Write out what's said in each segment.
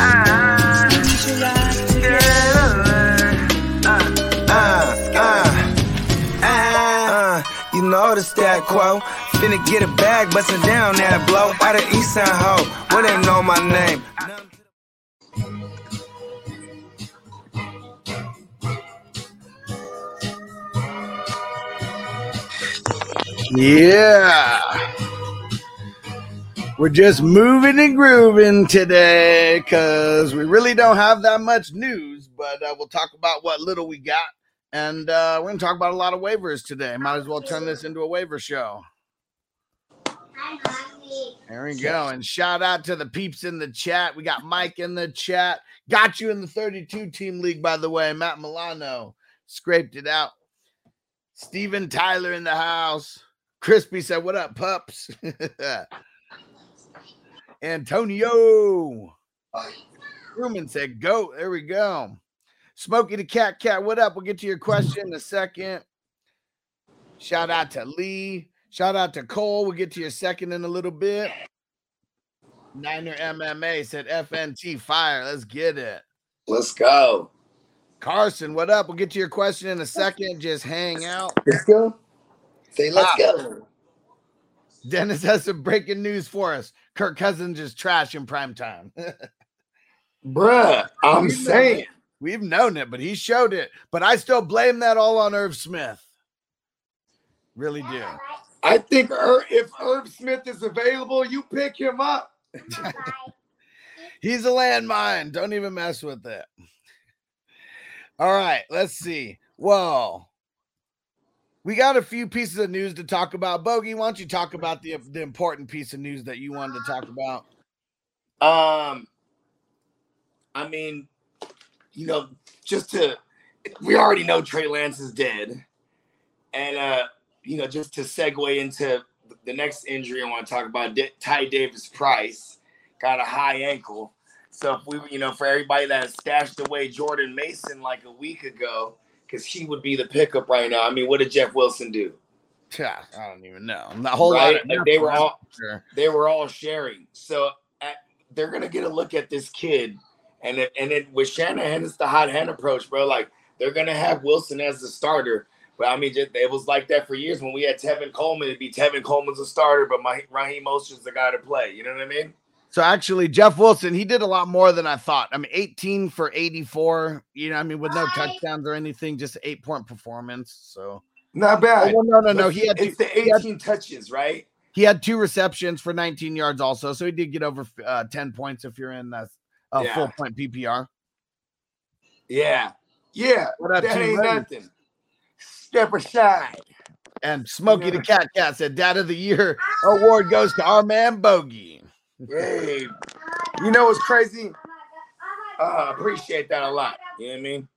Uh, uh, uh, you know the stat quo. Finna get a bag, bustin' down that blow. Out of East Side Ho, where they know my name. Yeah. We're just moving and grooving today because we really don't have that much news, but uh, we'll talk about what little we got. And uh, we're going to talk about a lot of waivers today. Might as well turn this into a waiver show. There we go. And shout out to the peeps in the chat. We got Mike in the chat. Got you in the 32 team league, by the way. Matt Milano scraped it out. Steven Tyler in the house. Crispy said, What up, pups? Antonio. Truman said, Go. There we go. Smokey the Cat Cat, what up? We'll get to your question in a second. Shout out to Lee. Shout out to Cole. We'll get to your second in a little bit. Niner MMA said FNT fire. Let's get it. Let's go. Carson, what up? We'll get to your question in a second. Just hang out. Let's go. Say let's Ah. go. Dennis has some breaking news for us. Kirk Cousins is trash in prime time. Bruh, I'm We've saying. it. We've known it, but he showed it. But I still blame that all on Irv Smith. Really do. I think Ir- if Herb Smith is available, you pick him up. He's a landmine. Don't even mess with it. All right, let's see. Well, we got a few pieces of news to talk about. Bogey, why don't you talk about the, the important piece of news that you wanted to talk about? Um, I mean, you know, just to we already know Trey Lance is dead, and uh, you know, just to segue into the next injury I want to talk about, D- Ty Davis Price got a high ankle. So if we, you know, for everybody that stashed away Jordan Mason like a week ago, because he would be the pickup right now. I mean, what did Jeff Wilson do? Yeah, I don't even know. A whole Right? lot Like, they were all Sure. they were all sharing. So at, they're gonna get a look at this kid, and it, and it with Shanahan, it's the hot hand approach, bro. Like they're gonna have Wilson as the starter, but I mean, it was like that for years when we had Tevin Coleman. It'd be Tevin Coleman's a starter, but my Raheem Mostert's the guy to play. You know what I mean? So actually, Jeff Wilson, he did a lot more than I thought. I mean, 18 for 84, you know, I mean, with no touchdowns or anything, just eight point performance. So Not Oh, bad. well, no, no, no. But He had it's two, the he had, 18 touches, right? he had two receptions for 19 yards also. So he did get over uh, 10 points if you're in a, uh, Yeah. full point PPR. Yeah, yeah. What up, that T. ain't Ray? nothing. Step aside. And Smokey the Cat Cat said, Dad of the Year award goes to our man Bogey. Hey, you know what's crazy? Uh, appreciate that a lot. You know what I mean?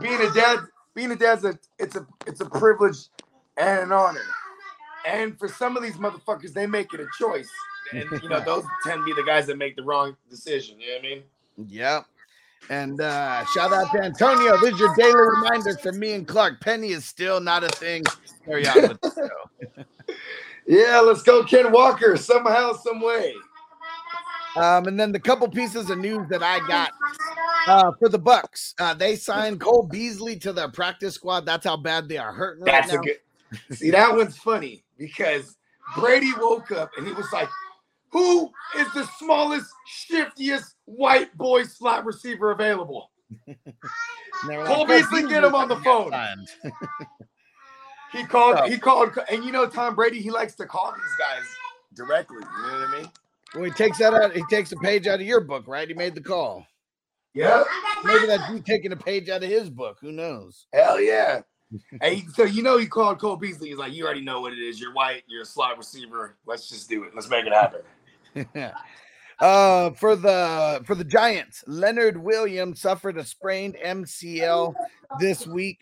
Being a dad, being a dad's a it's a it's a privilege and an honor. And for some of these motherfuckers, they make it a choice. And you know, those tend to be the guys that make the wrong decision. You know what I mean? Yep. And uh, shout out to Antonio. This is your daily reminder from me and Clark. Penny is still not a thing. Carry on with the show. Yeah, let's go, Ken Walker. Somehow, some way. Um, and then the couple pieces of news that I got uh, for the Bucks, uh, they signed Cole Beasley to their practice squad. That's how bad they are hurting right That's now. a good. See, that one's funny because Brady woke up and he was like, "Who is the smallest, shiftiest white boy slot receiver available?" And they were Cole "Cole Beasley, get him on the phone. signed." He called. He called, and you know Tom Brady. He likes to call these guys directly. You know what I mean? well, he takes that out. He takes a page out of your book, right? He made the call. Yeah. Maybe that's you taking a page out of his book. Who knows? Hell yeah. hey, so you know he called Cole Beasley. He's like, "You already know what it is. You're white. You're a slot receiver. Let's just do it. Let's make it happen." Uh, for the for the Giants, Leonard Williams suffered a sprained MCL this week.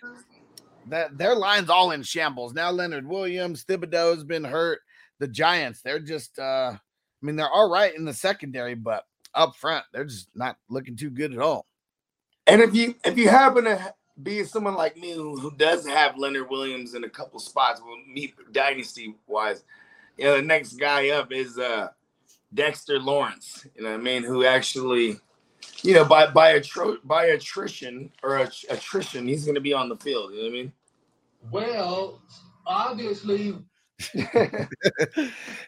That their line's all in shambles now. Leonard Williams, Thibodeaux's been hurt. The Giants, they're just. uh I mean, they're all right in the secondary, but up front, they're just not looking too good at all. And if you if you happen to be someone like me who, who does have Leonard Williams in a couple spots, well, me dynasty wise, you know, the next guy up is uh Dexter Lawrence. You know what I mean? Who actually, you know, by by attro- by attrition or att- attrition, he's going to be on the field. You know what I mean? Well, obviously,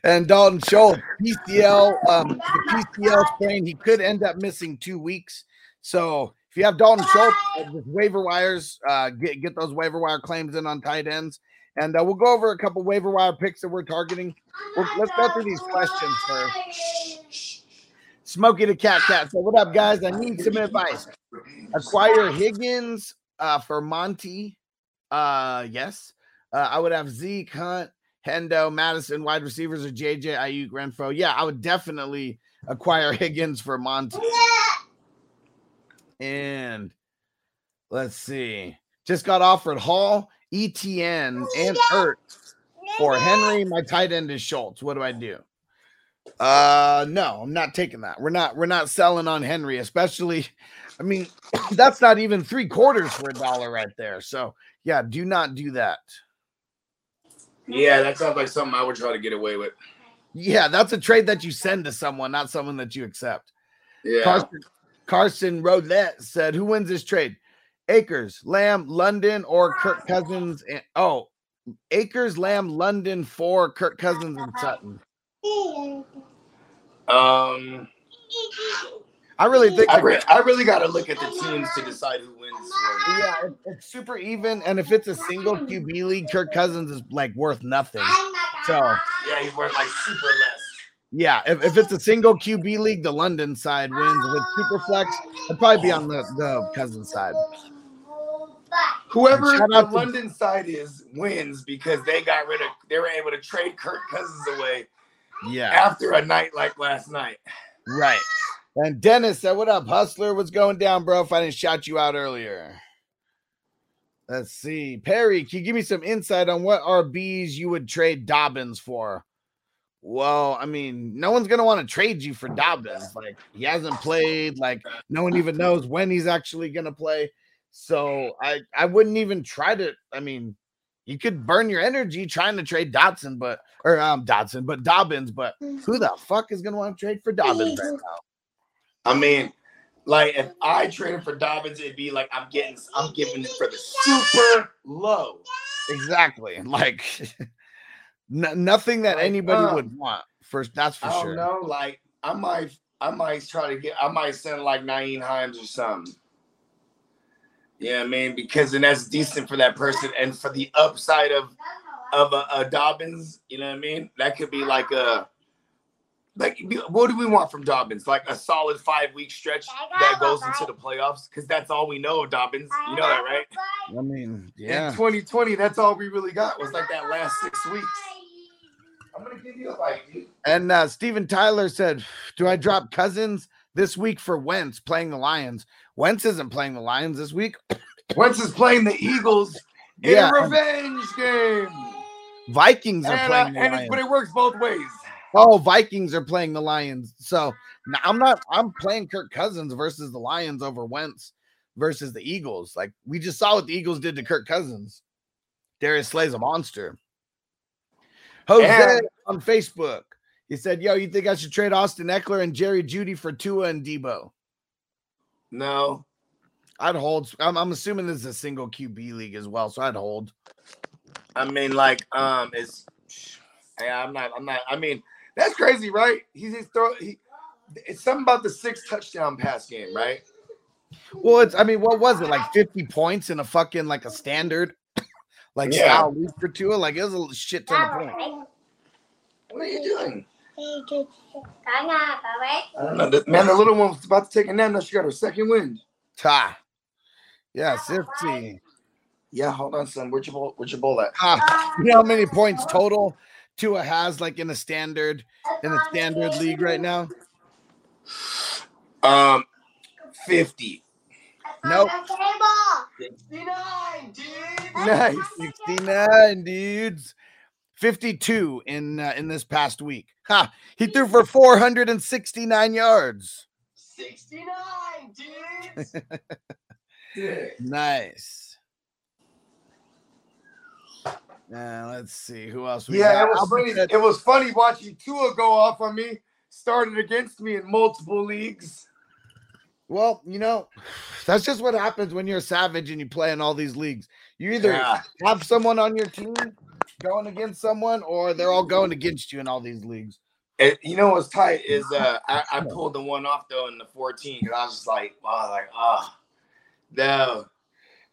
and Dalton Schultz, PCL, um, the PCL sprain, he could end up missing two weeks. So if you have Dalton Schultz, uh, waiver wires, uh, get get those waiver wire claims in on tight ends, and uh, we'll go over a couple waiver wire picks that we're targeting. We'll, let's go through these questions first. Smokey the Cat Cat. So what up, guys? I need some advice. Acquire Higgins uh, for Monty. Uh, yes. Uh, I would have Zeke, Hunt, Hendo, Madison, wide receivers, or JJ, Aiyuk, Renfrow. Yeah, I would definitely acquire Higgins for Monty. And let's see. Just got offered Hall, ETN, and Ertz for Henry. My tight end is Schultz. What do I do? Uh no, I'm not taking that. We're not we're not selling on Henry, especially I mean, that's not even three quarters for a dollar right there. So yeah, do not do that. Yeah, that sounds like something I would try to get away with. Yeah, that's a trade that you send to someone, not someone that you accept. Yeah. Carson, Carson Rodette said, "Who wins this trade? Acres, Lamb, London, or Kirk Cousins? And, oh, Acres, Lamb, London for Kirk Cousins and Sutton. Um, I really think. I, re- I really got to look at the teams to decide who wins. yeah, it's super even, and if it's a single QB league, Kirk Cousins is like worth nothing. So Yeah, he's worth like super less. yeah, if, if it's a single QB league, the London side wins. With super flex, it'd probably be on the the Cousins side. Whoever the to- London side is wins because they got rid of. They were able to trade Kirk Cousins away Yeah. after a night like last night. Right. And Dennis said, What up, Hustler? What's going down, bro? If I didn't shout you out earlier. Let's see. Perry, can you give me some insight on what RBs you would trade Dobbins for? Well, I mean, no one's gonna want to trade you for Dobbins. Like he hasn't played, like no one even knows when he's actually gonna play. So I I wouldn't even try to. I mean, you could burn your energy trying to trade Dotson, but or um Dotson, but Dobbins, but who the fuck is gonna want to trade for Dobbins right now? I mean, like if I traded for Dobbins, it'd be like I'm getting, I'm giving it for the super low. Exactly. Like n- nothing that Like, anybody uh, would want. First, that's for I don't sure. know. Like I might, I might try to get, I might send like Nyheim Hines or something. Yeah, I mean, because then that's decent for that person, and for the upside of of a, a Dobbins, you know what I mean? That could be like a like what do we want from Dobbins? Like a solid five week stretch that goes into the playoffs, because that's all we know of Dobbins. You know that, right? I mean, In yeah. 2020, that's all we really got was like that last six weeks. I'm gonna give you a bite, dude. And uh Steven Tyler said, Do I drop cousins this week for Wentz playing the Lions? Wentz isn't playing the Lions this week. Wentz is playing the Eagles in Yeah. a revenge game. Vikings are And, uh, playing the and it, Lions. but it works both ways. Oh, Vikings are playing the Lions. So I'm not I'm playing Kirk Cousins versus the Lions over Wentz versus the Eagles. Like we just saw what the Eagles did to Kirk Cousins. Darius Slay's a monster. Jose And- on Facebook. He said, Yo, you think I should trade Austin Ekeler and Jerry Jeudy for Tua and Deebo? No, I'd hold. I'm, I'm assuming this is a single QB league as well, so I'd hold. I mean, like, um, it's. Yeah, I'm not. I'm not. I mean, that's crazy, right? He's just throw. He, it's something about the six touchdown pass game, right? Well, it's I mean, what was it like 50 points in a fucking like a standard like Yeah. style week for Tua? Like it was a shit ton of points. What are you doing? Cả nhà, cả bé. I don't know. The- Man, the little one was about to take a nap. Now she got her second wind. Ta. Yeah, 15. Yeah, hold on, son. Where's your ball? Where's your ball at? Ah, you know how many points total Tua has like in a standard in a standard league right now? Um, fifty. Nope. 69, dude. Nice. 69 dudes. 52 in uh, in this past week. Ha! He threw for 469 yards. 69, dude. Yeah. Nice. Uh, let's see who else we Yeah, got. it was funny. said- It was funny watching Tua go off on me. Started against me in multiple leagues. Well, you know, that's just what happens when you're a savage and you play in all these leagues. You either Yeah. have someone on your team going against someone, or they're all going against you in all these leagues. It, you know what's tight is uh, I, I pulled the one off though in the 14 because I was just like, wow, like ah, no.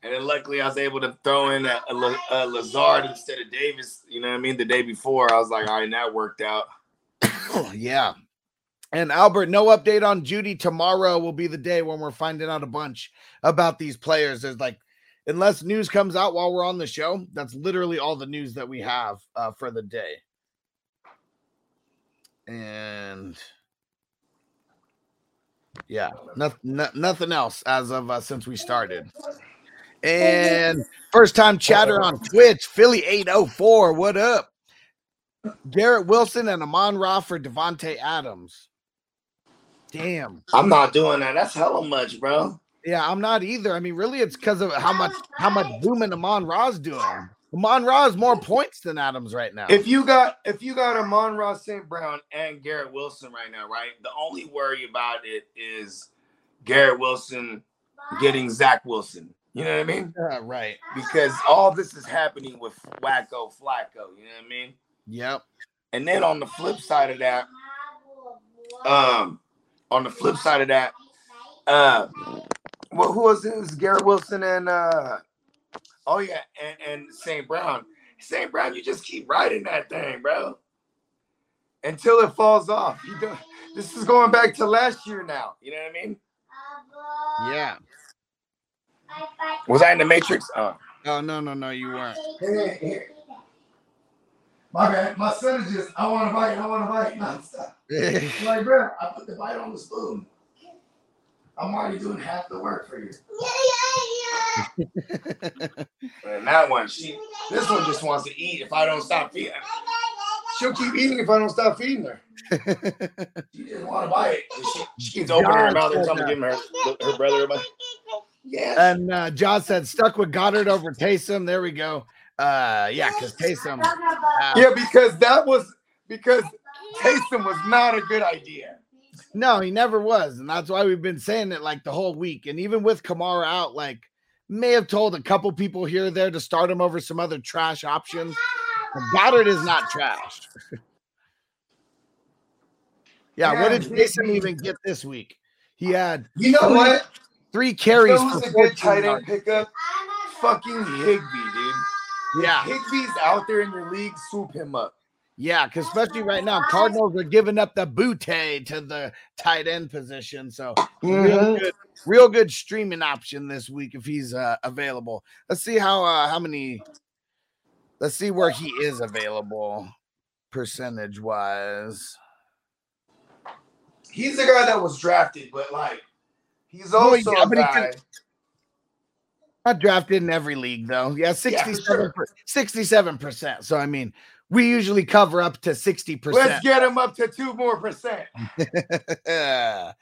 And then luckily I was able to throw in a, a, a Lazard instead of Davis. You know what I mean? The day before I was like, all right, that worked out. yeah. And Albert, no update on Jeudy. Tomorrow will be the day when we're finding out a bunch about these players. There's like, unless news comes out while we're on the show, that's literally all the news that we have uh, for the day. And yeah, no, no- nothing else as of uh, since we started. And first time chatter on Twitch, Philly 804. What up? Garrett Wilson and Amon Ra for Davante Adams. Damn. I'm not doing that. That's hella much, bro. Yeah, I'm not either. I mean, really, it's because of how much how much booming Amon Ra's doing. Amon Ra has more points than Adams right now. If you got if you got Amon Ra St. Brown and Garrett Wilson right now, right? The only worry about it is Garrett Wilson getting Zach Wilson. You know what I mean? Yeah, right. Because all this is happening with Wacko Flacco. You know what I mean? Yep. And then on the flip side of that, um, on the flip side of that, uh, well, who was this? Garrett Wilson and uh, oh yeah, and, and St. Brown. St. Brown, you just keep riding that thing, bro, until it falls off. You do This is going back to last year now. You know what I mean? Yeah. Was I in the Matrix? Oh, Oh no, no, no, you weren't. Here, here. My bad. My son is just, I want to bite, I want to bite nonstop. I'm like, bro, I put the bite on the spoon. I'm already doing half the work for you. And that one, she, this one just wants to eat if I don't stop feeding. She'll keep eating if I don't stop feeding her. She just want to bite. And she, she keeps opening her mouth every time I'm giving her her brother a bite. Yeah. and uh John said stuck with Goedert over Taysom. There we go. Uh yeah, because Taysom. uh, Yeah, because that was because Taysom was not a good idea. No, he never was, and that's why we've been saying it like the whole week. And even with Kamara out, like may have told a couple people here or there to start him over some other trash options. But Goedert is not trash. yeah, what did Yeah, Jason even get this week? He had You know what? three carries for who's a 14 good tight end pickup? Fucking Higbee, dude. Yeah, Higbee's out there in your league, swoop him up. Yeah, because especially right now, Cardinals are giving up the bootay to the tight end position. So real good, real good streaming option this week if he's uh, available. Let's see how uh, how many. Let's see where he is available, percentage wise. He's the guy that was drafted, but like he's Oh, also yeah, a guy. could- Not drafted in every league though. Yeah, for 67 67 percent. So I mean, we usually cover up to 60%. Let's get him up to two more percent.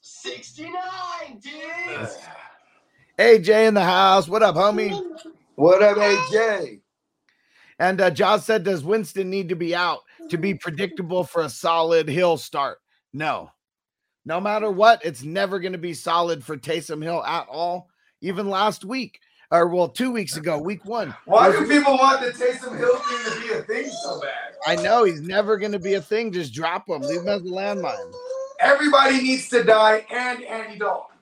69, dude. AJ in the house. What up, homie? What up, AJ? And uh, Josh said, Does Winston need to be out to be predictable for a solid Hill start? No. No matter what, it's never going to be solid for Taysom Hill at all. Even last week, or well, two weeks ago, week one. Why do people want the Taysom Hill thing to be a thing so bad? I know he's never going to be a thing. Just drop him, leave him as a landmine. Everybody needs to die and Andy Dalton.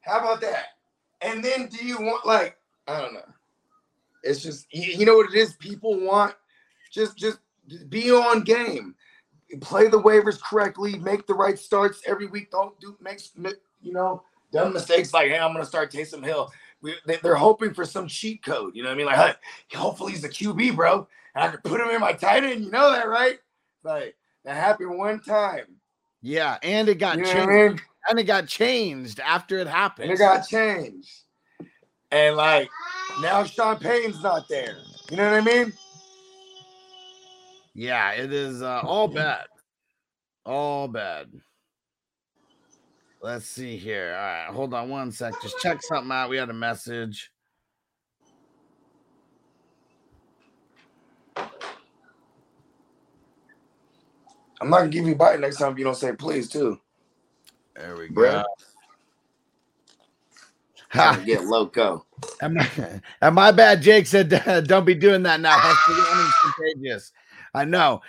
How about that? And then do you want like I don't know. It's just you, you know what it is. People want just just be on game, play the waivers correctly, make the right starts every week. Don't do makes you know dumb mistakes like hey I'm gonna start Taysom Hill. They're hoping for some cheat code. You know what I mean? Like hopefully he's a QB, bro, and I can put him in my tight end. You know that, right? Like that happened one time. Yeah, and it got You know changed. I mean? And it got changed after it happened. And it got changed. And like now Sean Payton's not there. You know what I mean? Yeah, it is uh, all bad. All bad. Let's see here. All right, hold on one sec. Just check something out. We had a message. I'm not gonna give you a bite next time if you don't say please too. There we go. Ha, get loco. and, my, and my bad, Jake said, "Don't be doing that now." Contagious. I know,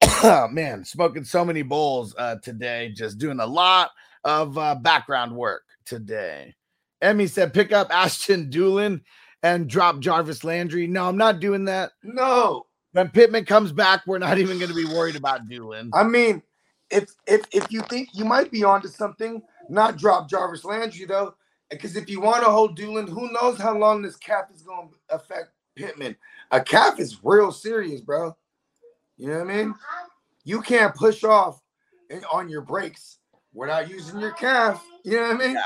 man. Smoking so many bowls uh, today, just doing a lot of uh, background work today. Emmy said, "Pick up Ashton Dulin and drop Jarvis Landry." No, I'm not doing that. No, When Pittman comes back, we're not even going to be worried about Dulin. I mean, if if if you think you might be onto something, not drop Jarvis Landry though, because if you want to hold Doolin, who knows how long this calf is going to affect Pittman? A calf is real serious, bro. You know what I mean? You can't push off on your brakes without using your calf. You know what I mean?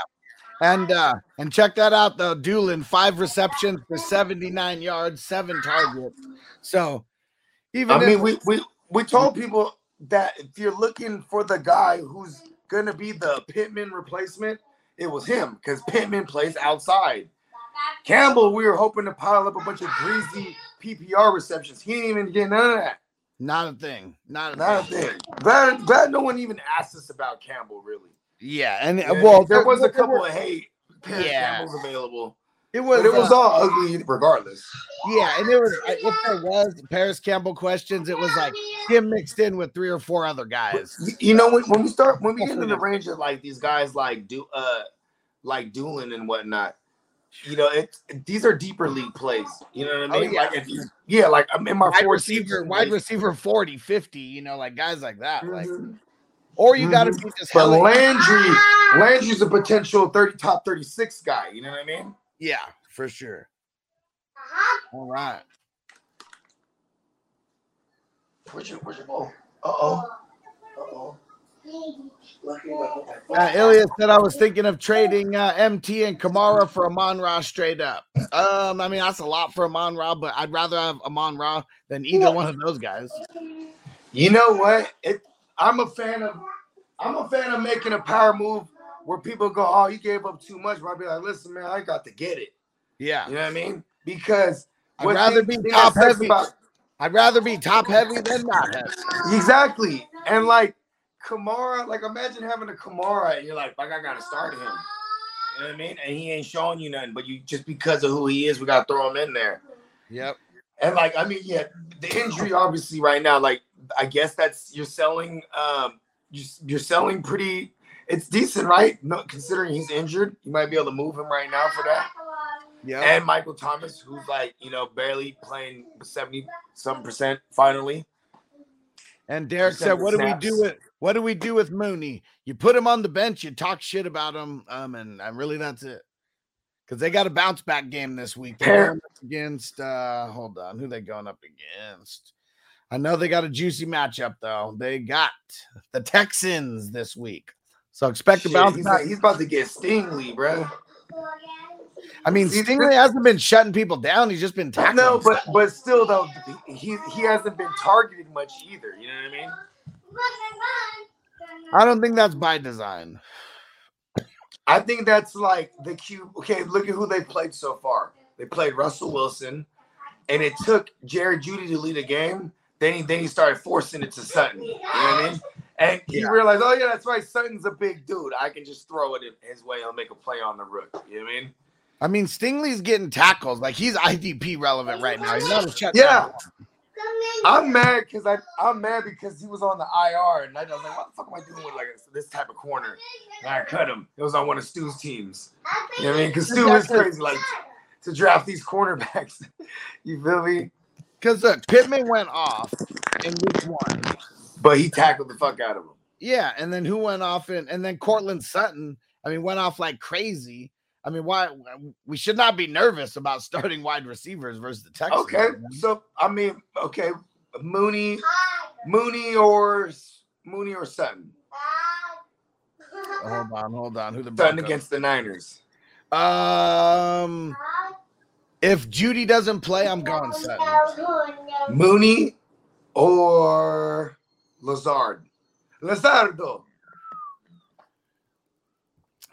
And uh and check that out though. Dulin, five receptions for 79 yards, seven targets. So even I if- mean, we we we told people that if you're looking for the guy who's gonna be the Pittman replacement, it was him because Pittman plays outside. Campbell, we were hoping to pile up a bunch of greasy PPR receptions. He didn't even get none of that. Not a thing. Not a Not a thing. thing. Glad, glad no one even asked us about Campbell, really. Yeah, and well, there was a couple were- of hey, Paris Yeah. Campbell's available, It was, but it was uh, all ugly regardless. yeah, and it was if there was Parris Campbell questions, it was like him mixed in with three or four other guys. You- You know when, when we start when we get into the range of like these guys like do uh like Dulin and whatnot, you know it's these are deeper league plays. You know what I Oh, mean? yeah. Like if you yeah, like I'm in my Wide four receiver, wide receiver 40, 50, you know, like guys like that. Like, Mhm. or you got to Mhm. be just But Landry, Landry's a potential 30 top 36 guy. You know what I mean? Yeah, for sure. All right. Where's your where's your ball? Uh oh. Uh Ilya said I was thinking of trading uh, MT and Kamara for Amon Ra straight up. Um, I mean that's a lot for Amon Ra, but I'd rather have Amon Ra than either one of those guys. You know what? It, I'm a fan of I'm a fan of making a power move where people go, "Oh, you gave up too much." But I'd be like, "Listen, man, I got to get it." Yeah, You know what I mean? Because I'd rather be top heavy. about- I'd rather be top heavy than not heavy. exactly, and like Kamara, like imagine having a Kamara and you're like, "Fuck, I gotta start him." You know what I mean? And he ain't showing you nothing, but you just because of who he is, we gotta throw him in there. Yep. And like, I mean, yeah, the injury obviously right now, like, I guess that's you're selling, um, you, you're selling pretty. It's decent, right? No, considering he's injured, you might be able to move him right now for that. Yeah. And Michael Thomas, who's like, you know, barely playing seventy some percent finally. And Derek said, "What do we do with what do we do with Mooney? You put him on the bench, you talk shit about him, um, and, and really that's it. Because they got a bounce back game this week. They're going up against uh, hold on, who they going up against? I know they got a juicy matchup though. They got the Texans this week, so expect a bounce he's, back. he's about to get Stingley, bro. I mean, Stingley hasn't been shutting people down; he's just been tackling. No, but but still though, he he hasn't been targeted much either. You know what I mean? I don't think that's by design. I think that's like the cue. Okay, look at who they played so far. They played Russell Wilson, and it took Jared Jeudy to lead a game. Then he then he started forcing it to Sutton. You know what I mean? And he Yeah. realized, oh yeah, that's right. Sutton's a big dude. I can just throw it in his way. I'll make a play on the rook. You know what I mean? I mean, Stingley's getting tackles like he's IDP relevant right now. He's not a shut Yeah. down. I'm mad because I I'm mad because he was on the IR and I was like, what the fuck am I doing with like this type of corner? And I cut him. It was on one of Stu's teams. You know what I mean? Because Stu is crazy, like to draft these cornerbacks. you feel me? Because look, Pittman went off in week one. But he tackled the fuck out of him. Yeah, and then who went off in and then Courtland Sutton, I mean, went off like crazy. I mean, why we should not be nervous about starting wide receivers versus the Texans. Okay, man. so I mean, okay, Mooney, Mooney or Mooney or Sutton. hold on, hold on. Who the Sutton Broncos? against the Niners. Um, if Jeudy doesn't play, I'm going Sutton. Mooney or Lazard. Lazardo.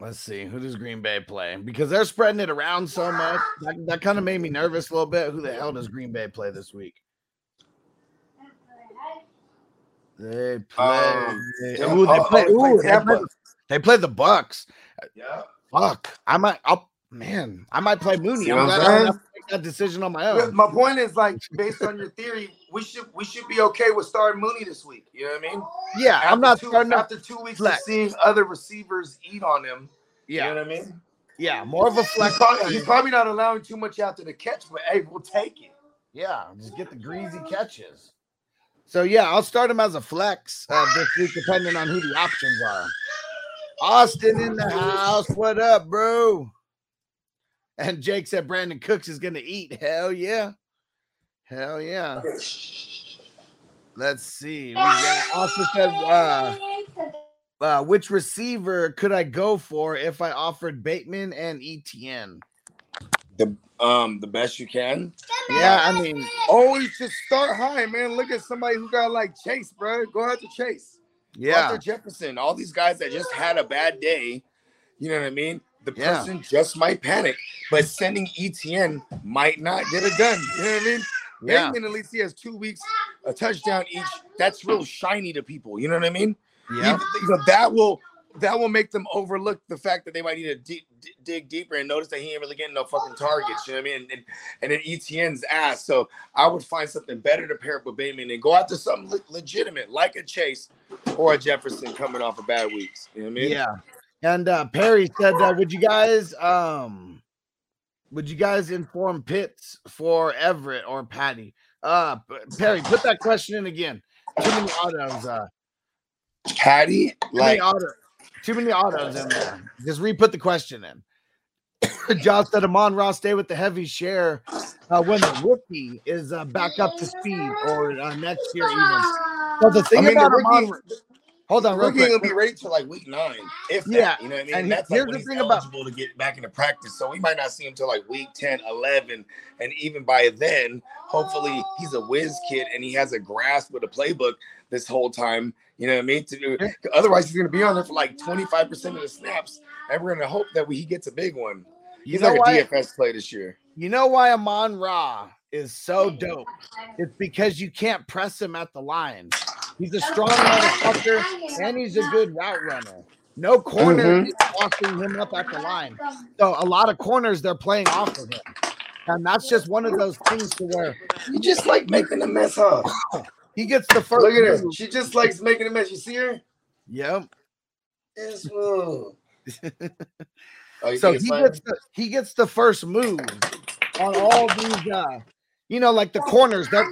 Let's see. Who does Green Bay play? Because they're spreading it around so much. That, that kind of made me nervous a little bit. Who the hell does Green Bay play this week? They play. Um, yeah, ooh, they play. oh, ooh, they, play the, they play the Bucks. Yeah. Fuck. I might. I'll. Man, I might play Mooney. I'm glad I don't saying? have to make that decision on my own. My point is like based on your theory, we should we should be okay with starting Mooney this week. You know what I mean? Yeah, I'm not two, starting. After two weeks flex. of seeing other receivers eat on him. yeah, You know what I mean? yeah, more of a He's flex. probably, he's probably not allowing too much after the catch, but hey, we'll take it. Yeah, just get the greasy catches. So yeah, I'll start him as a flex uh, this week, depending on who the options are. Austin in the house. What up, bro? And Jake said Brandin Cooks is gonna eat. Hell yeah. Hell yeah. Let's see. We got Austin said uh, uh, which receiver could I go for if I offered Bateman and ETN? The um the best you can. Yeah, I mean, Always just start high, man. Look at somebody who got like Chase, bro. Go to Chase. Yeah, after Jefferson. All these guys that just had a bad day. You know what I mean? The Yeah. person just might panic, but sending ETN might not get it done. You know what I mean? yeah, Bateman, at least he has two weeks, a touchdown each. That's real shiny to people. You know what I mean? yeah. Even- that will that will make them overlook the fact that they might need to di- di- dig deeper and notice that he ain't really getting no fucking targets. You know what I mean? And, and then ETN's ass. So I would find something better to pair up with Bateman and go after something le- legitimate like a Chase or a Jefferson coming off of bad weeks. You know what I mean? Yeah. And uh Perry said, uh, would you guys um would you guys inform Pitts for Everett or Patty? Uh Perry, put that question in again. Too many autos, uh Patty, too like many auto, too many autos in there. Just re-put the question in. Josh said Amon Ross stay with the heavy share uh, when the rookie is uh, back up to speed or uh, next year even. So the I thing mean, the about rookie, Amon, hold on, rookie quick. will be ready till like week nine. If that, Yeah, you know what I mean. and That's here's like the he's thing about- eligible to get back into practice. So we might not see him till like week 10, 11. and even by then, hopefully he's a whiz kid and he has a grasp of the playbook this whole time. You know what I mean? To, do. otherwise, he's going to be on there for like twenty five percent of the snaps, and we're going to hope that we, he gets a big one. You He's know like why? a DFS play this year. You know why Amon Ra is so dope? It's because you can't press him at the line. He's a strong motherfucker and he's a good route runner. No corner is walking him up at the line. So a lot of corners they're playing off of him. And that's just one of those things to where You just like making a mess, huh? he gets the first. Look at her. move. She just likes making a mess. You see her? Yep. Yes, whoa. Oh, So he funny? gets the, he gets the first move on all these uh you know like the corners they're,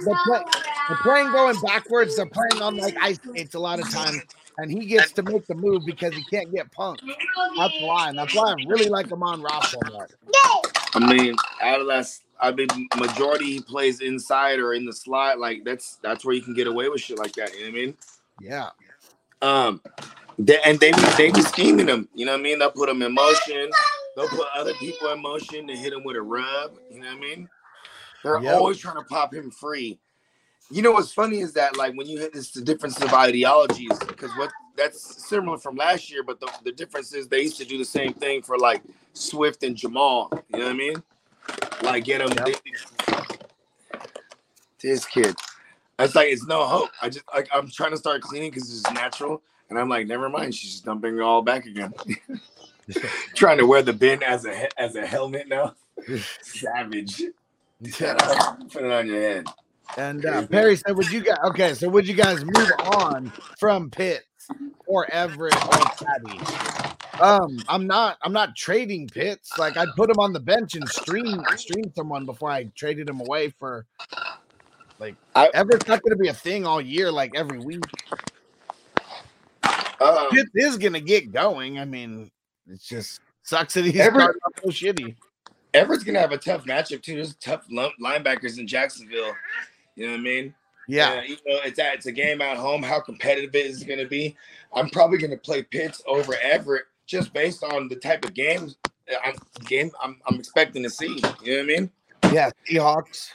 they're, playing going backwards they're playing on like ice skates a lot of times and he gets to make the move because he can't get punked at the line that's why i really like him Amon Ra so much I mean, out of that, I mean, majority he plays inside or in the slot. Like that's that's where you can get away with shit like that. You know what I mean? yeah Um, they, and they be they be scheming him. You know what I mean? They'll put him in motion. They'll put other people in motion to hit him with a rub. You know what I mean? They're Yep. always trying to pop him free. You know what's funny is that like when you hit this the difference of ideologies because what that's similar from last year, but the, the difference is they used to do the same thing for like Swift and Jamal. You know what I mean? Like get him this kid. It's like it's no hope. I just like I'm trying to start cleaning because it's natural, and I'm like, never mind. She's just dumping it all back again. trying to wear the bin as a as a helmet now. Savage. Put it on your head. And uh, perry said would you guys okay so would you guys move on from pitts or everett or patty um i'm not i'm not trading pitts like i'd put him on the bench and stream stream someone before i traded him away for like I- Everett's not going to be a thing all year, like every week. Um, Pitts is going to get going. I mean, it's just sucks that he's Everett- so shitty. Everett's gonna have a tough matchup too. There's tough linebackers in Jacksonville. You know what I mean? Yeah. You know, it's at, it's a game at home. How competitive it is going to be. I'm probably going to play Pitts over Everett just based on the type of games uh, I'm game I'm, I'm expecting to see. You know what I mean? Yeah. Seahawks.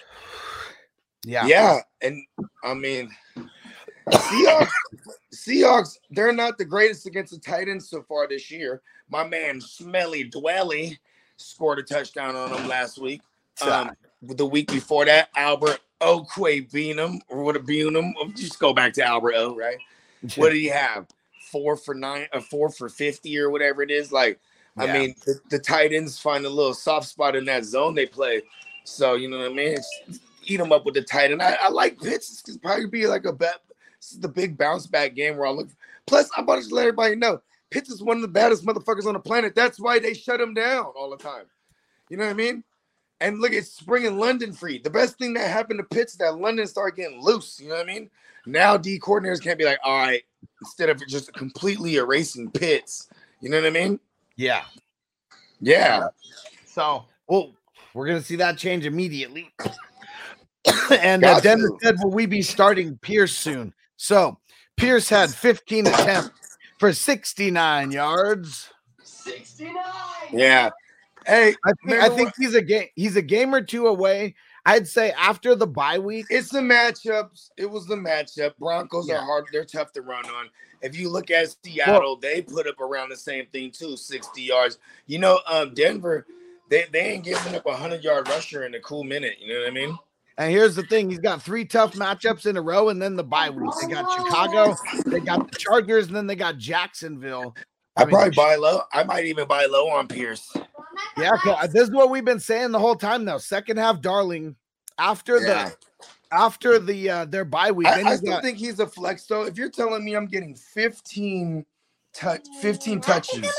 Yeah. Yeah, and I mean, Seahawks, Seahawks, they're not the greatest against the Titans so far this year. My man Smelly Dwelly scored a touchdown on them last week. Um, the week before that, Albert Okwuegbunam or what a Beanham. Just go back to Albert O, right? What did he have? Four for nine, or four for fifty, or whatever it is. Like, I mean, the, the Titans find a little soft spot in that zone they play. So you know what I mean. It's, eat them up with the Titan. I, I like Pitts. It's probably be like a bet. This is the big bounce back game where I look. Plus, I'm about to just let everybody know Pitts is one of the baddest motherfuckers on the planet. That's why they shut him down all the time. You know what I mean? And look, it's spring in London free. The best thing that happened to Pitts is that London started getting loose. You know what I mean? Now D coordinators can't be like, all right, instead of just completely erasing Pitts. You know what I mean? Yeah. Yeah. So, well, we're gonna see that change immediately. and uh, Got Denver said, "Will we be starting Pierce soon?" So Pierce had 15 attempts for 69 yards. 69. Yeah. Hey, I think, I think he's a game. He's a game or two away. I'd say after the bye week. It's the matchups. It was the matchup. Broncos Yeah. are hard. They're tough to run on. If you look at Seattle, they put up around the same thing too, 60 yards. You know, um, Denver, they, they ain't giving up a hundred yard rusher in a cool minute. You know what I mean? And here's the thing: he's got three tough matchups in a row, and then the bye week. They got Chicago, they got the Chargers, and then they got Jacksonville. I, I mean, probably buy low. I might even buy low on Pierce. Yeah, so, uh, this is what we've been saying the whole time. Though second half, darling. After Yeah. the after the uh their bye week, I, I still got- think he's a flex though. If you're telling me I'm getting 15 touch 15 touches,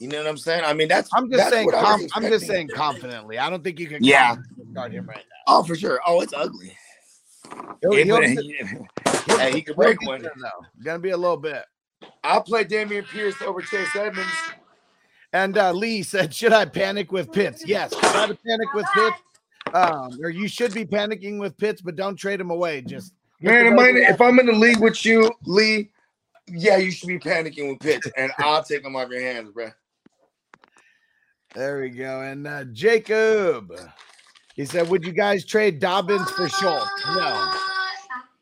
you know what I'm saying? I mean, that's I'm just that's saying. what I was Conf- I'm just saying confidently. I don't think you can. Yeah. start him right Oh, for sure. Oh, it's ugly. He'll- Yeah, he'll- he'll- he- he'll- hey, he could break one. though. Gonna be a little bit. I'll play Dameon Pierce over Chase Edmonds. And uh, Lee said, "Should I panic with Pitts?" Yes, try to panic with Pitts. Um, or you should be panicking with Pitts, but don't trade him away. Just Man, am I, if I'm in the league with you, Lee, yeah, you should be panicking with Pitts, and I'll take them off your hands, bro. There we go. And uh, Jacob, he said, "Would you guys trade Dobbins for Schultz?" No.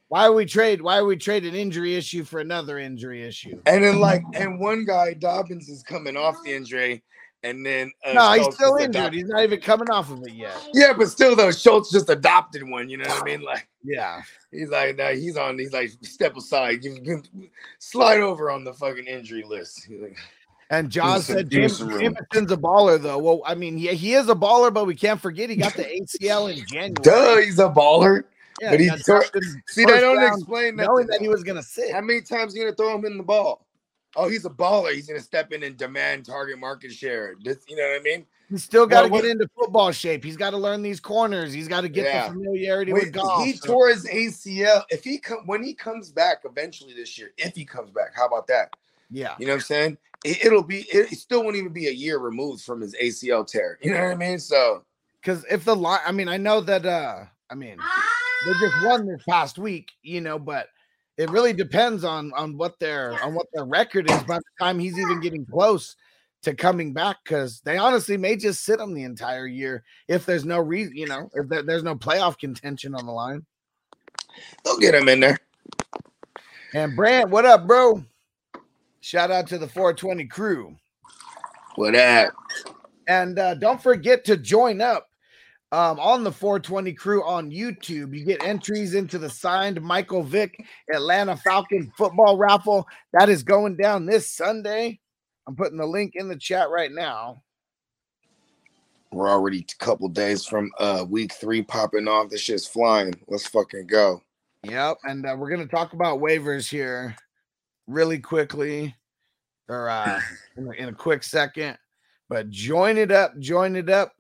Why we trade? Why we trade an injury issue for another injury issue? And then like, and one guy, Dobbins, is coming off the injury, and then uh, No, he's still injured. adopted- He's not even coming off of it yet. Yeah, but still though, Schultz just adopted one. You know what I mean? Like Yeah. he's like, nah, he's on. He's like, step aside, give, give, slide over on the fucking injury list. Like, And John said James. Jameson's a baller, though. Well, I mean, yeah, he is a baller, but we can't forget he got the ACL in January. Duh, he's a baller. Yeah, but he he got See, first they don't round, explain knowing that he was gonna sit. How many times are you gonna throw him in the ball? Oh, he's a baller. He's gonna step in and demand target market share. This, you know what I mean? He's still got to get into football shape. He's got to learn these corners. He's got to get Yeah. the familiarity Wait, with golf. he So- tore his ACL. If he come when he comes back eventually this year, if he comes back, how about that? yeah, You know what I'm saying? It, will be. It, it still won't even be a year removed from his ACL tear. You know what I mean? So because if the line, I mean, I know that. uh I mean, they just won this past week, you know, but it really depends on on what their on what their record is by the time he's even getting close to coming back. Because they honestly may just sit him the entire year if there's no reason, you know, if there, there's no playoff contention on the line. they'll get him in there. And Brant, what up, bro? Shout out to the 420 crew. What up? And uh, don't forget to join up um, on the 420 crew on YouTube. You get entries into the signed Michael Vick Atlanta Falcon football raffle. That is going down this Sunday. I'm putting the link in the chat right now. We're already a couple days from uh week three popping off. This shit's flying. Let's fucking go. Yep. And uh, we're going to talk about waivers here really quickly or uh, in, in a quick second. But join it up, join it up.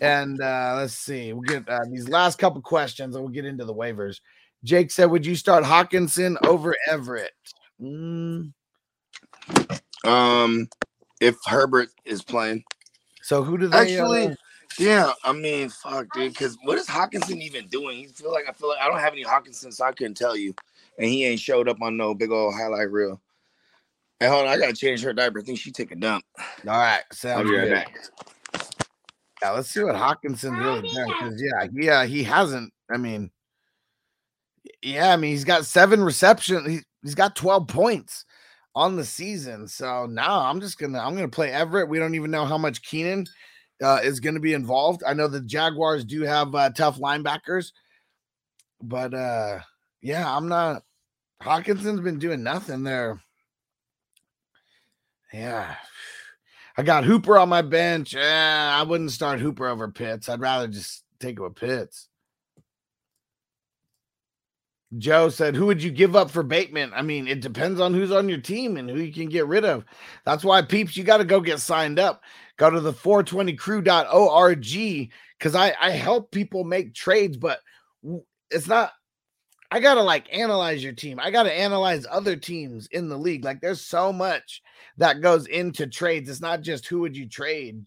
And uh, let's see, we'll get uh, these last couple questions and we'll get into the waivers. Jake said, Would you start Hockenson over Everett? Mm, Um, if Herbert is playing, so who do they Actually, uh, Yeah, I mean, fuck, dude. Because what is Hockenson even doing? He feel like I feel like I don't have any Hockenson, so I couldn't tell you. And he ain't showed up on no big old highlight reel. Hey, hold on, I gotta change her diaper. I think she take a dump. All right, I'll sounds be right good. back. Yeah, let's see what Hockenson's really done. Because yeah, yeah, he hasn't. I mean, yeah, I mean he's got seven reception. He, he's got twelve points on the season. So now I'm just gonna I'm gonna play Everett. We don't even know how much Keenan uh, is going to be involved. I know the Jaguars do have uh, tough linebackers, but uh, yeah, I'm not. Hockenson's been doing nothing there. Yeah. I got Hooper on my bench. Eh, I wouldn't start Hooper over Pitts. I'd rather just take with Pitts. Joe said, Who would you give up for Bateman? I mean, it depends on who's on your team and who you can get rid of. That's why, peeps, you got to go get signed up. Go to the 420crew.org because I, I help people make trades, but it's not, I got to like analyze your team. I got to analyze other teams in the league. Like, there's so much that goes into trades. It's not just who would you trade.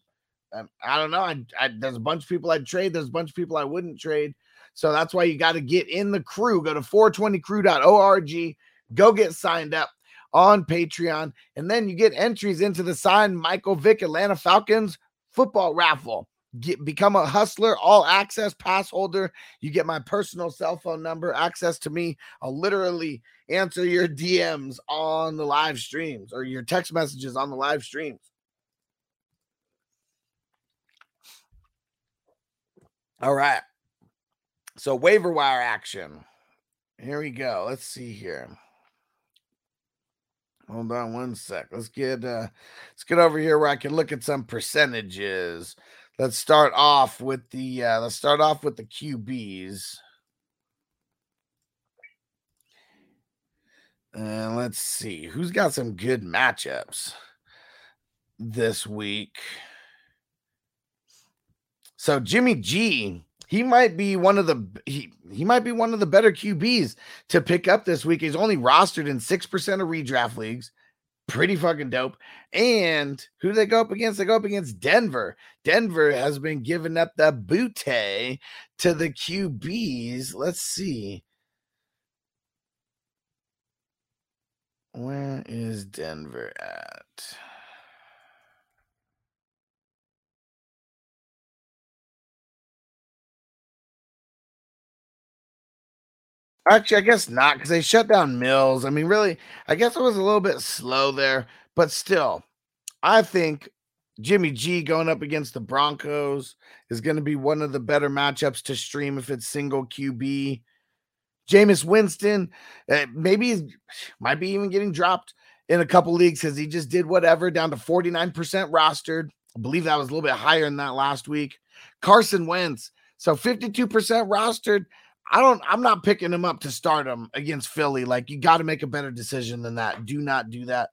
Um, I don't know. I, I there's a bunch of people I'd trade. There's a bunch of people I wouldn't trade. So that's why you got to get in the crew. Go to 420crew.org. Go get signed up on Patreon, and then you get entries into the signed Michael Vick Atlanta Falcons football raffle. Get become a hustler, all access pass holder. You get my personal cell phone number, access to me. I'll literally answer your DMs on the live streams or your text messages on the live streams. All right. So waiver wire action. Here we go. Let's see here. Hold on one sec. Let's get uh let's get over here where I can look at some percentages. Let's start off with the uh let's start off with the QBs. And let's see who's got some good matchups this week. So Jimmy G, he might be one of the he, he might be one of the better QBs to pick up this week. He's only rostered in 6% of redraft leagues. Pretty fucking dope. And who do they go up against? They go up against Denver. Denver has been giving up the booty to the QBs. Let's see. Where is Denver at? Actually, I guess not because they shut down Mills. I mean, really, I guess it was a little bit slow there, but still, I think Jimmy G going up against the Broncos is going to be one of the better matchups to stream if it's single QB. Jameis Winston, uh, maybe might be even getting dropped in a couple leagues because he just did whatever down to 49% rostered. I believe that was a little bit higher than that last week. Carson Wentz, so 52% rostered. I don't, I'm not picking him up to start him against Philly. Like, you got to make a better decision than that. Do not do that.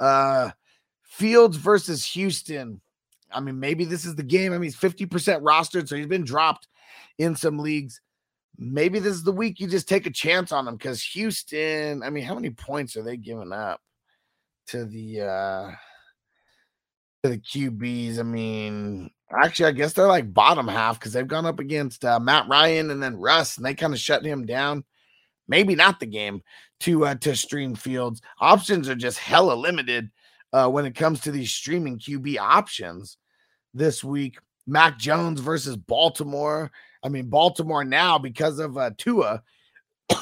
Uh, Fields versus Houston. I mean, maybe this is the game. I mean, he's 50% rostered, so he's been dropped in some leagues. Maybe this is the week you just take a chance on him because Houston, I mean, how many points are they giving up to the uh to the QBs? I mean, actually, I guess they're like bottom half because they've gone up against uh, Matt Ryan and then Russ, and they kind of shut him down. Maybe not the game to uh, to stream Fields. Options are just hella limited uh, when it comes to these streaming QB options this week. Mac Jones versus Baltimore. I mean, Baltimore now because of uh, Tua.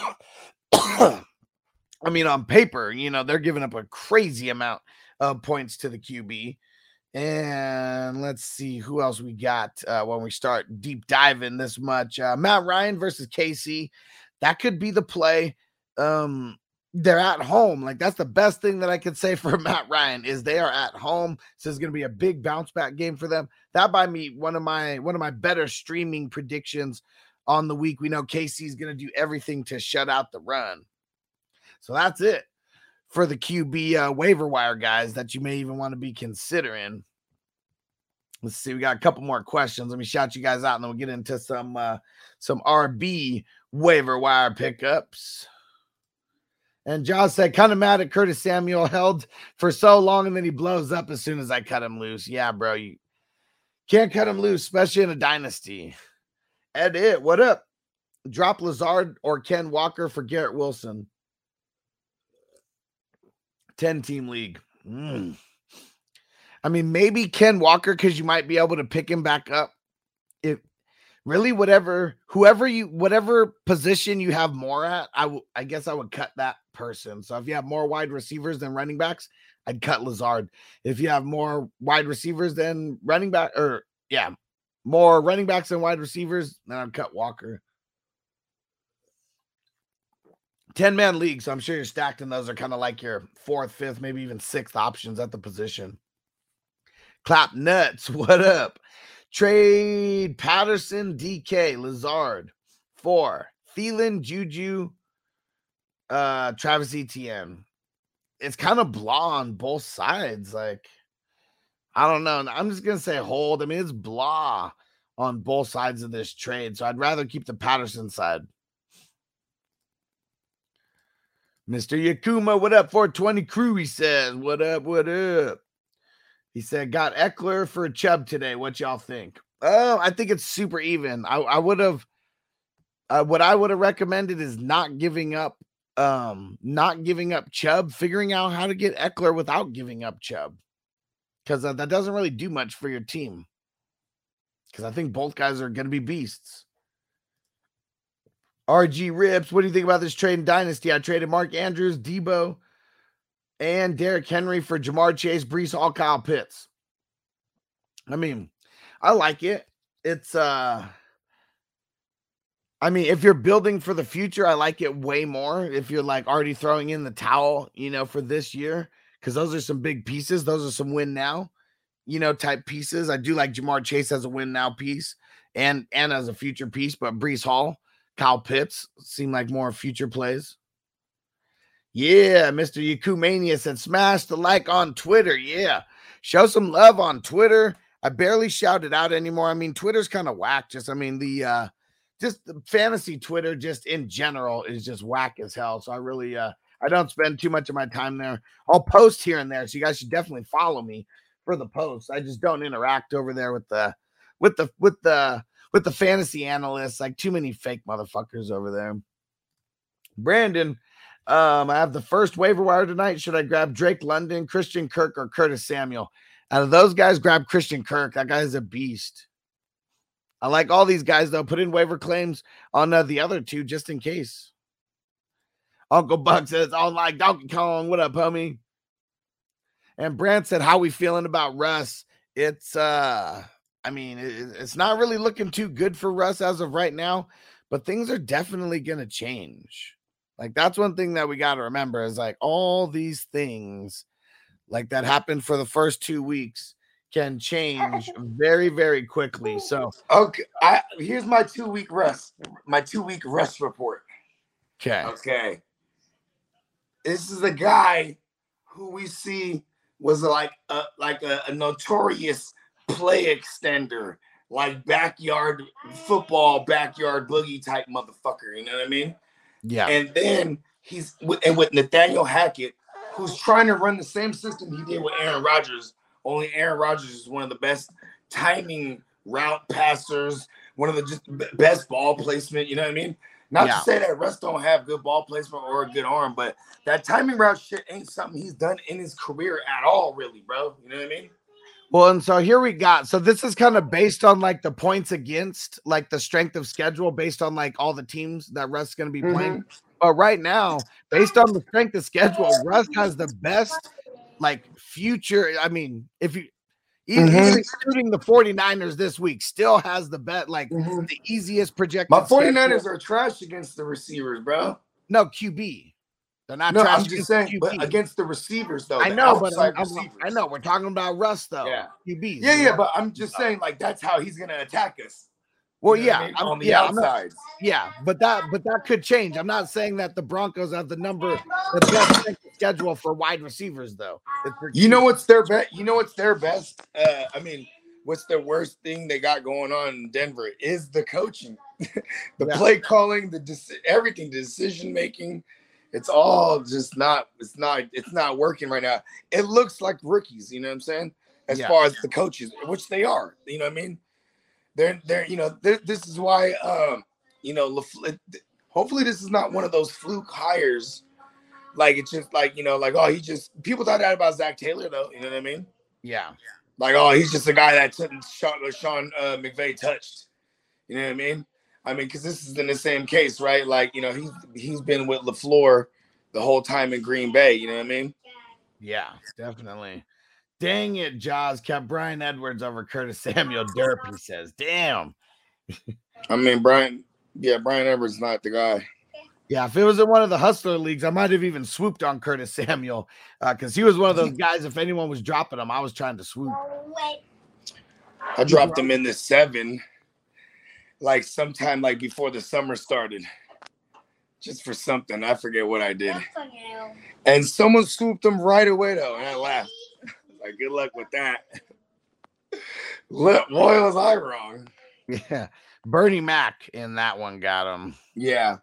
I mean, on paper, you know, they're giving up a crazy amount of points to the QB. And let's see who else we got uh, when we start deep diving this much. Uh, Matt Ryan versus KC. That could be the play. Um, they're at home. Like that's the best thing that I could say for Matt Ryan is they are at home. So it's going to be a big bounce back game for them. That by me one of my one of my better streaming predictions on the week. We know is going to do everything to shut out the run. So that's it for the QB uh, waiver wire guys that you may even want to be considering. Let's see. We got a couple more questions. Let me shout you guys out, and then we'll get into some uh, some RB waiver wire pickups. And Josh said, kind of mad at Curtis Samuel held for so long, and then he blows up as soon as I cut him loose. Yeah, bro. You Can't cut him loose, especially in a dynasty. Ed it, what up? Drop Lazard or Ken Walker for Garrett Wilson. 10 team league. Mm. I mean, maybe Ken Walker because you might be able to pick him back up. If really, whatever, whoever you, whatever position you have more at, I w- I guess I would cut that person. So if you have more wide receivers than running backs, I'd cut Lazard. If you have more wide receivers than running back, or yeah, more running backs than wide receivers, then I'd cut Walker. 10 man league. So I'm sure you're stacked in those are kind of like your fourth, fifth, maybe even sixth options at the position. Clap nuts. What up? Trade Patterson, DK, Lazard. Four. Thielen, Juju, uh, Travis Etienne. It's kind of blah on both sides. Like, I don't know. I'm just gonna say hold. I mean, it's blah on both sides of this trade. So I'd rather keep the Patterson side. Mr. Yakuma, what up? 420 crew, he says. What up? What up? He said, got Ekeler for Chubb today. What y'all think? Oh, I think it's super even. I, I would have uh, what I would have recommended is not giving up um not giving up Chubb, figuring out how to get Ekeler without giving up Chubb. Because uh, that doesn't really do much for your team. Because I think both guys are going to be beasts. RG Rips, what do you think about this trade in Dynasty? I traded Mark Andrews, Deebo, and Derrick Henry for Ja'Marr Chase, Breece Hall, Kyle Pitts. I mean, I like it. It's uh I mean, if you're building for the future, I like it way more. If you're like already throwing in the towel, you know, for this year, because those are some big pieces. Those are some win now, you know, type pieces. I do like Ja'Marr Chase as a win now piece and and as a future piece, but Breece Hall Kyle Pitts seem like more future plays. Yeah, Mr. Yakumania said, smash the like on Twitter. Yeah, show some love on Twitter. I barely shout it out anymore. I mean, Twitter's kind of whack. Just, I mean, the uh, just the fantasy Twitter, just in general, is just whack as hell. So I really, uh, I don't spend too much of my time there. I'll post here and there, so you guys should definitely follow me for the posts. I just don't interact over there with the, with the, with the with the fantasy analysts, like too many fake motherfuckers over there. Brandon, um, I have the first waiver wire tonight. Should I grab Drake London, Christian Kirk, or Curtis Samuel? Out of those guys, grab Christian Kirk. That guy's a beast. I like all these guys though. Put in waiver claims on uh, the other two just in case. Uncle Buck says, "On like Donkey Kong, what up, homie?" And Brand said, "How we feeling about Russ?" It's uh I mean, it's not really looking too good for Russ as of right now, but things are definitely going to change. Like that's one thing that we got to remember is like all these things like that happened for the first 2 weeks can change very very quickly. So, okay, I here's my 2 week rest, my 2 week rest report. Okay. Okay. This is a guy who we see was like a like a, a notorious play extender, like backyard football, backyard boogie type motherfucker. You know what I mean? Yeah. And then he's with and with Nathaniel Hackett, who's trying to run the same system he did with Aaron Rodgers. Only Aaron Rodgers is one of the best timing route passers, one of the just best ball placement. You know what I mean? Not yeah. to say that Russ don't have good ball placement or a good arm, but that timing route shit ain't something he's done in his career at all, really, bro. You know what I mean? Well, and so here we got. So this is kind of based on like the points against, like the strength of schedule, based on like all the teams that Russ is going to be playing. Mm-hmm. But right now, based on the strength of schedule, Russ has the best like future. I mean, if you even, mm-hmm. including the 49ers this week, still has the bet like mm-hmm. the easiest projected. My 49ers schedule. are trash against the receivers, bro. No QB. They're not. No, I'm just saying, but against the receivers, though. I know, but I'm, I'm, i know we're talking about Russ, though. Yeah, QBs. Yeah, yeah, but I'm just saying, like that's how he's gonna attack us. Well, you know yeah, I mean? on the yeah, outside. yeah, but that but that could change. I'm not saying that the Broncos have the number the best schedule for wide receivers, though. You know what's their best? You know what's their best? Uh, I mean, what's the worst thing they got going on in Denver is the coaching, the yeah. play calling, the de- everything, the decision making it's all just not it's not it's not working right now. It looks like rookies, you know what I'm saying? as Yeah. far as the coaches, which they are. You know what I mean? They're they're you know they're, this is why um you know LaFle- hopefully this is not one of those fluke hires. Like it's just like you know like oh he just people thought that about Zac Taylor though. You know what I mean? Yeah. Like oh he's just a guy that Sean, Sean uh, McVay touched. You know what I mean? I mean because this is in the same case, right? Like you know he's he's been with LaFleur the whole time in Green Bay. You know what I mean? Yeah, definitely. Dang it, Jaws kept Bryan Edwards over Curtis Samuel Derp, he says. Damn. I mean Brian, yeah Bryan Edwards not the guy. Yeah, if it was in one of the hustler leagues, I might have even swooped on Curtis Samuel uh, because he was one of those guys. If anyone was dropping him, I was trying to swoop. I dropped him in the seven, like sometime like before the summer started, just for something. I forget what I did. And someone swooped them right away though, and I laughed. like, good luck with that. Look, boy, was I wrong. Yeah, Bernie Mac in that one got him. Yeah,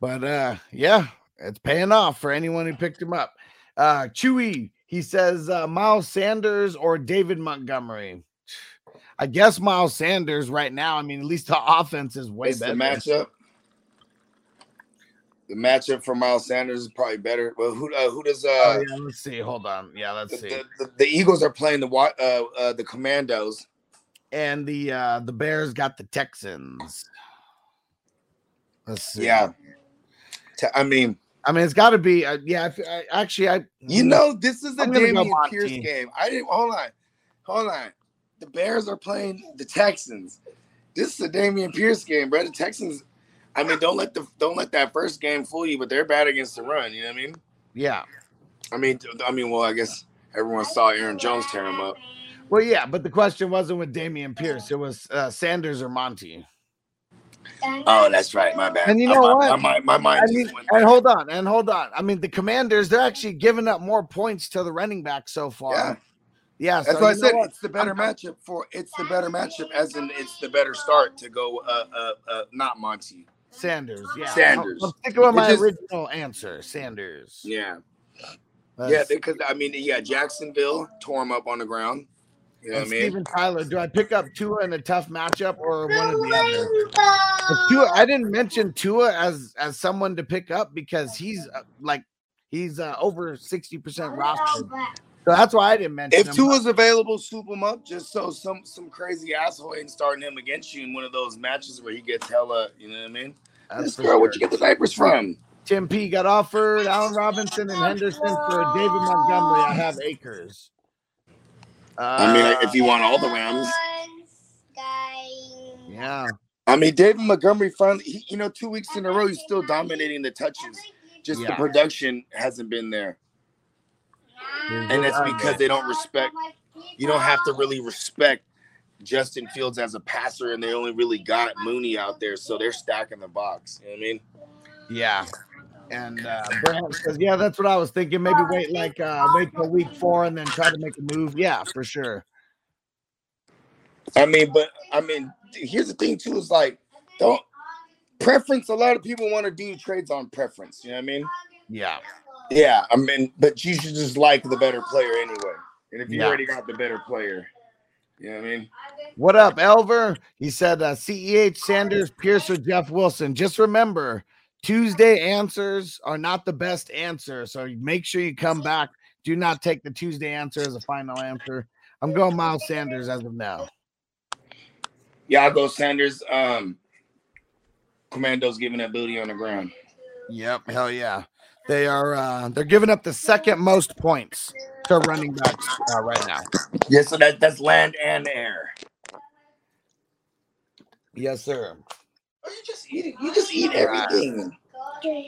But uh, yeah, it's paying off for anyone who picked him up. Uh, Chewy, he says uh, Miles Sanders or David Montgomery. I guess Miles Sanders right now. I mean, at least the offense is way it's better. the matchup. The matchup for Miles Sanders is probably better. Well, who uh, who does uh Oh, yeah, let's see. Hold on. Yeah, let's the, see. the, the, the Eagles are playing the uh, uh the Commandos. And the uh the Bears got the Texans. Let's see. Yeah, Te- I mean, I mean, it's got to be. Uh, yeah, I f- I, actually, I you know, this is the Dameon Pierce game. I didn't hold on, hold on. The Bears are playing the Texans. This is a Dameon Pierce game, bro. The Texans. I mean, don't let the don't let that first game fool you, but they're bad against the run. You know what I mean? yeah. I mean, I mean, well, I guess everyone saw Aaron Jones tear him up. Well, yeah, but the question wasn't with Dameon Pierce. It was uh, Sanders or Monty. Oh, that's right. My bad. And you Uh, know my, what? My, my, my mind I mean, and hold on, and hold on. I mean, the Commanders, they're actually giving up more points to the running back so far. Yeah. Yeah, That's so why I said what? it's the better matchup for it's the better matchup as in it's the better start to go uh uh, uh not Monty. Sanders. Yeah, Sanders. I'm, I'm sticking with my just- original answer. Sanders. Yeah. Yeah, because I mean, yeah, Jacksonville tore him up on the ground. You know what I mean? Steven Tyler. Do I pick up Tua in a tough matchup or one of the other? Tua, I didn't mention Tua as as someone to pick up because he's uh, like he's uh, over sixty percent rostered. So that's why I didn't mention If two Tua's available, swoop him up just so some some crazy asshole ain't starting him against you in one of those matches where he gets hella, you know what I mean? That's This girl, sure. where'd you get the diapers from? Tim P got offered Allen Robinson and Henderson for David Montgomery. I have Akers. I mean, Uh, if you want all the Rams. yeah, I mean, David Montgomery finally, he, you know, two weeks in a row, he's still dominating the touches. Just the production hasn't been there. And that's because they don't respect, you don't have to really respect Justin Fields as a passer, and they only really got Mooney out there, so they're stacking the box. You know what I mean? yeah. And uh, Brand says, yeah, that's what I was thinking. Maybe wait like uh, wait till week four and then try to make a move. Yeah, for sure. I mean, but I mean, here's the thing too: is like, don't preference. A lot of people want to do trades on preference. You know what I mean? Yeah, Yeah, I mean, but you should just like the better player anyway. And if you Yeah. already got the better player, you know what I mean? What up, Elver? He said uh, CEH, Sanders, Pierce, or Jeff Wilson. Just remember, Tuesday answers are not the best answer. So make sure you come back. Do not take the Tuesday answer as a final answer. I'm going Miles Sanders as of now. Yeah, I'll go Sanders. Um, Commandos giving that booty on the ground. Yep, hell yeah. They are uh they're giving up the second most points to running backs uh, right now. Yeah, so that that's land and air. Yes, sir. Oh, you just eat You just eat everything.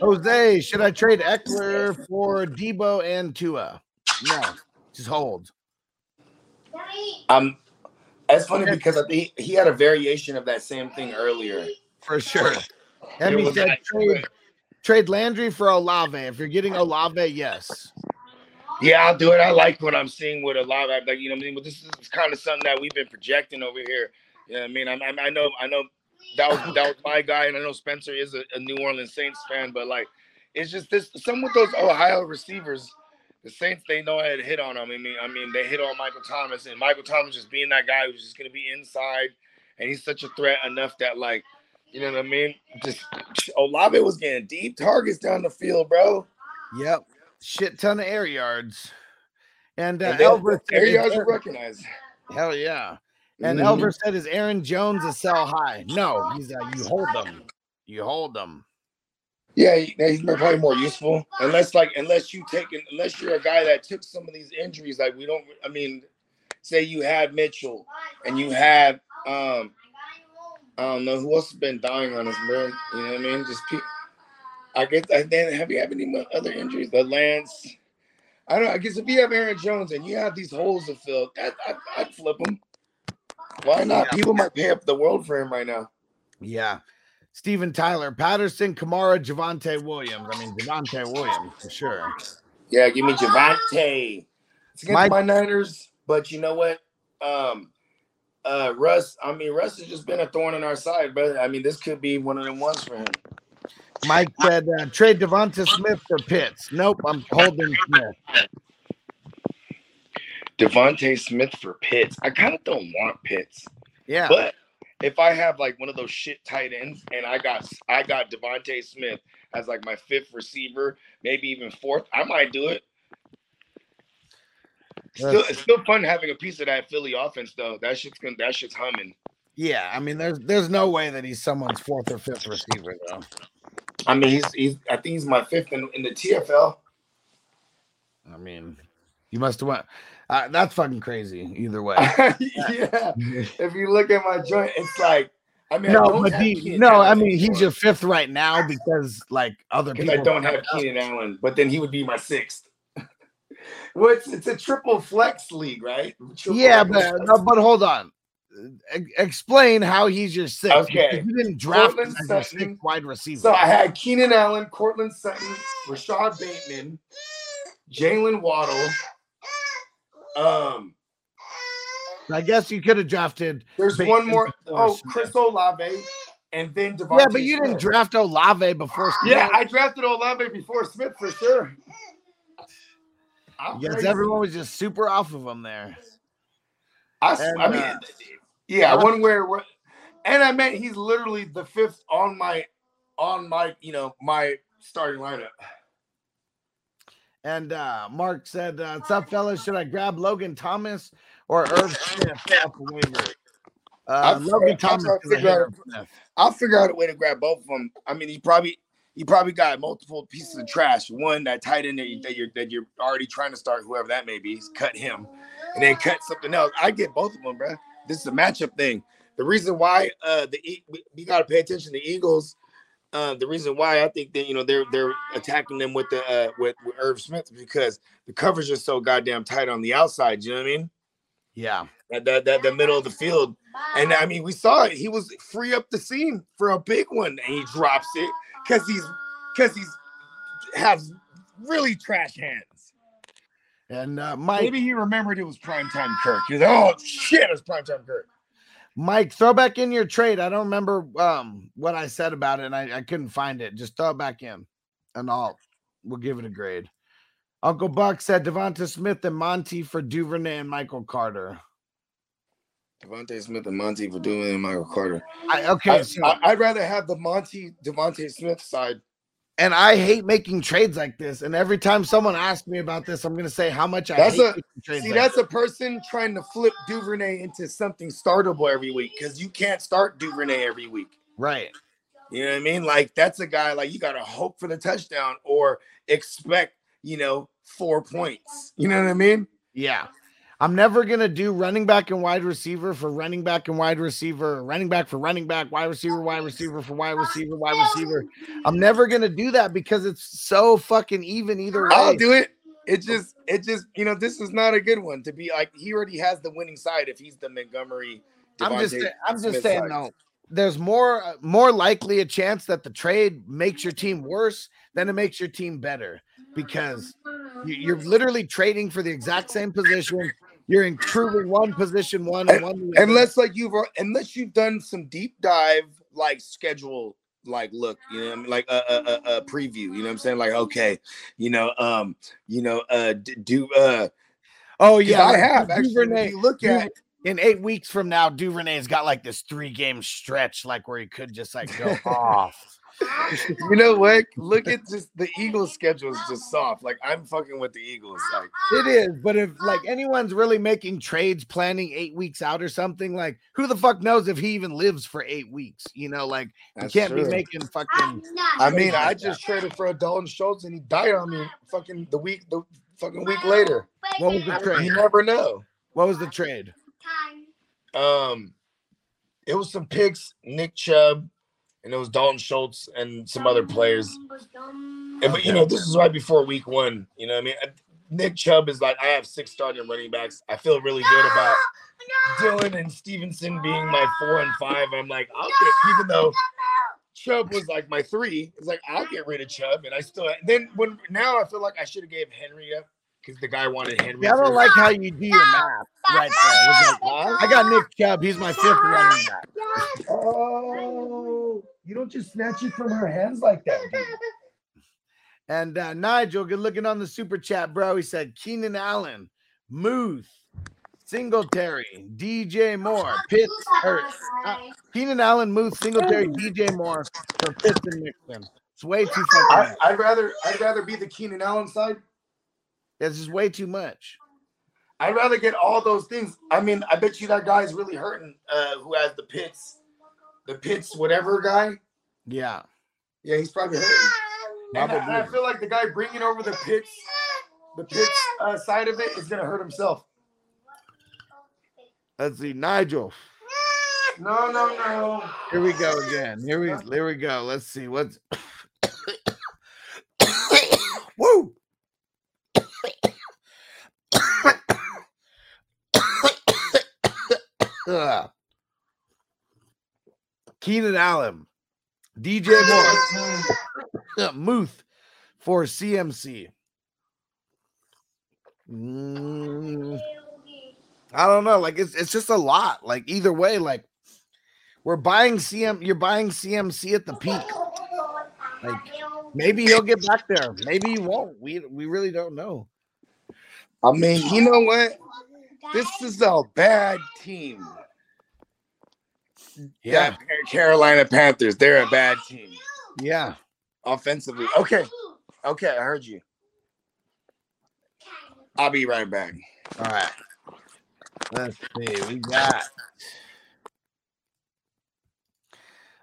Jose, should I trade Ekeler for Deebo and Tua? No, just hold. Um, that's funny because I think he had a variation of that same thing earlier. For sure. And he said trade, trade Landry for Olave. If you're getting Olave, yes. Yeah, I'll do it. I like what I'm seeing with Olave. like you know what I mean. But this is kind of something that we've been projecting over here. You know what I mean? I, I, I know, I know that was that was my guy, and I know Spencer is a, a New Orleans Saints fan, but like it's just this some with those Ohio receivers. the Saints they know how to hit on them. I mean, I mean they hit on Michael Thomas, and Michael Thomas just being that guy who's just gonna be inside, and he's such a threat enough that like, you know what I mean? Just Olave was getting deep targets down the field, bro. Yep. Shit ton of air yards. And, uh, And Elver air yards are recognized. hell yeah. And Mhm. Elver said, is Aaron Jones a sell high? No, he's a you hold them. You hold them. Yeah, he- he's probably more useful unless like unless you take an- unless you're a guy that took some of these injuries. Like we don't. I mean, say you had Mitchell and you have um I don't know who else has been dying on us, bro. You know what I mean? Just pe- I guess I then have you have any other injuries? The Lance. I don't. know. I guess if you have Aaron Jones and you have these holes to fill, that I'd, I'd flip him. Why not? People might pay up the world for him right now. Yeah. Steven Tyler, Patterson, Kamara, Javonte Williams. I mean, Javonte Williams for sure. Yeah, give me Javonte. It's against Mike- my Niners, but you know what? Um, uh, Russ. I mean, Russ has just been a thorn in our side, but I mean, this could be one of them ones for him. Mike said, uh, trade DeVonta Smith for Pitts. Nope, I'm holding Smith. DeVonta Smith for Pitts. I kind of don't want Pitts, Yeah. but if I have like one of those shit tight ends, and I got I got DeVonta Smith as like my fifth receiver, maybe even fourth, I might do it. Still, it's still fun having a piece of that Philly offense, though. That shit's gonna, that shit's humming. Yeah, I mean, there's there's no way that he's someone's fourth or fifth receiver though. I mean, he's he's. I think he's my fifth in, in the TFL. I mean, you must have went. Uh, that's fucking crazy. Either way. yeah. If you look at my joint, it's like I mean, no, don't but have he, Keenan no, I Allen mean he's your fifth right now because like other because people I don't have Keenan Allen, but then he would be my sixth. Well, it's, it's a triple flex league, right? Triple Yeah, flex. but but hold on. E- explain how he's your sixth. Okay. You didn't draft him as Sutton. wide receiver. So I had Keenan Allen, Courtland Sutton, Rashod Bateman, Jaylen Waddle. Um, I guess you could have drafted. there's Bateman one more. Oh, Smith. Chris Olave, and then DeVonta Yeah, but you didn't draft Olave before. Yeah, I drafted Olave before Smith for sure. Yes, everyone was just super off of him there. I, and, I mean, uh, yeah, I- one where, and I meant he's literally the fifth on my, on my, you know, my starting lineup. And uh, Mark said, uh, "What's up, fellas? Should I grab Logan Thomas or Irv Smith off the waiver?" Uh, I'll- Logan I'll Thomas. try to is a figure out- hater of Smith. I'll figure out a way to grab both of them. I mean, he probably, he probably got multiple pieces of trash. One that tight end that, you, that you're that you're already trying to start, whoever that may be, cut him, and then cut something else. I get both of them, bro. This is a matchup thing. The reason why uh the we, we got to pay attention to the Eagles. Uh, the reason why I think that you know they're they're attacking them with the uh, with with Irv Smith because the coverage is so goddamn tight on the outside. You know what I mean? Yeah, That that, that the middle of the field. And I mean, we saw it. He was free up the seam for a big one, and he drops it because he's because he's has really trash hands. and uh, Mike, Maybe he remembered it was primetime Kirk. He's like, oh shit, it's primetime Kirk. Mike, throw back in your trade. I don't remember um, what I said about it, and I, I couldn't find it. Just throw it back in, and I'll we'll give it a grade. Uncle Buck said DeVonta Smith and Monty for Duvernay and Michael Carter. DeVonta Smith and Monty for doing and Michael Carter. I, okay, I, so, I, would rather have the Monty DeVonta Smith side. and I hate making trades like this. And every time someone asks me about this, I'm going to say how much I That's hate a-. See, like that's a person trying to flip Duvernay into something startable every week because you can't start Duvernay every week. right. You know what I mean? Like that's a guy like you gotta hope for the touchdown or expect, you know, four points. You know what I mean? Yeah. I'm never going to do running back and wide receiver for running back and wide receiver, running back for running back, wide receiver, wide receiver for wide receiver, wide receiver. I'm never going to do that because it's so fucking even either way. I'll do it. It just, it just, you know, this is not a good one to be like. He already has the winning side if he's the Montgomery. I'm just DeVonta I'm just saying side. no. There's more uh, more likely a chance that the trade makes your team worse than it makes your team better because you're literally trading for the exact same position. You're improving one position one and one. Unless like you've unless you've done some deep dive like schedule like look, you know, I mean? like a, a, preview. You know what I'm saying? Like okay, you know, um, you know, uh, do uh, oh yeah, I have actually. Duvernay- you look at in eight weeks from now, Duvernay's got like this three game stretch, like where he could just like go off. You know what? Look at just the Eagles' schedule is just soft. Like I'm fucking with the Eagles. Like It is, but if like anyone's really making trades planning eight weeks out or something, like who the fuck knows if he even lives for eight weeks? You know, like that's you can't true. be making fucking I mean, I just traded for a Dalton Schultz and he died on me fucking the week the fucking week later. What was the trade? You never know. What was the trade? Um it was some picks, Nick Chubb, and it was Dalton Schultz and some other players. And, but you know, this is right before week one. You know what I mean? Nick Chubb is like, I have six starting running backs. I feel really good about Dillon and Stevenson being my four and five. I'm like, I'll get, even though Chubb was like my three, it's like, I'll get rid of Chubb. And I still, then when now I feel like I should have gave Henry up because the guy wanted Henry. Yeah, I don't like how you do your math right there. It's like, Huh? I got Nick Chubb. He's my fifth running back. Oh, you don't just snatch it from her hands like that, dude. And uh, Nigel, good looking on the super chat, bro. He said Keenan Allen, Muth, Singletary, DJ Moore, Pitts, or uh, Keenan Allen, Muth, Singletary, DJ Moore for Pitts and Mixon. It's way too fucking I'd rather I'd rather be the Keenan Allen side. It's just way too much. I'd rather get all those things. I mean, I bet you that guy's really hurting. Uh, who has the Pitts, the Pitts, whatever guy. Yeah. Yeah, he's probably hurting. And I. I feel like the guy bringing over the Pitts, the Pitts uh, side of it is gonna hurt himself. Let's see, Nigel. No, no, no. Here we go again. Here we here we go. Let's see what's Ugh. Keenan Allen, DJ Moore, Muth for CMC. Mm, I don't know. Like it's it's just a lot. Like either way, like we're buying CM. You're buying CMC at the peak. Like maybe he'll get back there. Maybe he won't. We we really don't know. I mean, you know what? This is a bad team. Yeah, That Carolina Panthers. They're a bad team yeah. offensively. Okay, okay, I heard you. I'll be right back. All right. Let's see. We got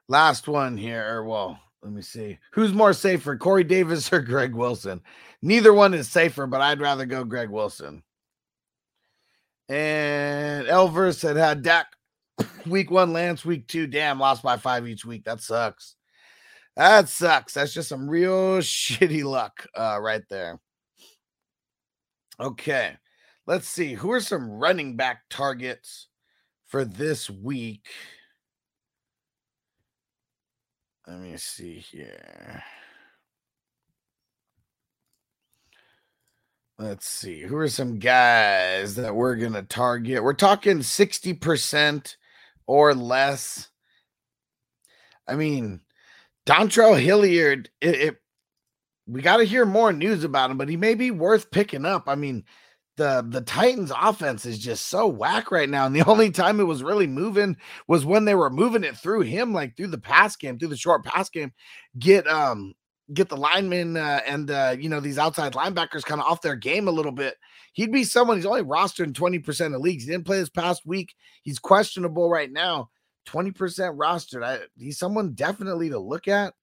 last one here. Or well, let me see. Who's more safer, Corey Davis or Greg Wilson? Neither one is safer, but I'd rather go Greg Wilson. And Elvers had had Dak week one, Lance week two. Damn, lost by five each week. That sucks. That sucks. That's just some real shitty luck uh, right there. Okay. Let's see. Who are some running back targets for this week? Let me see here. Let's see. Who are some guys that we're to target? We're talking 60% or less. I mean, Dontrell Hilliard, it, it we got to hear more news about him, but he may be worth picking up. I mean, the the Titans offense is just so whack right now. And the only time it was really moving was when they were moving it through him, like through the pass game, through the short pass game, get um get the linemen uh, and uh, you know these outside linebackers kind of off their game a little bit. He'd be someone he's only rostered in 20% of leagues. He didn't play this past week. He's questionable right now. 20% rostered. I, he's someone definitely to look at.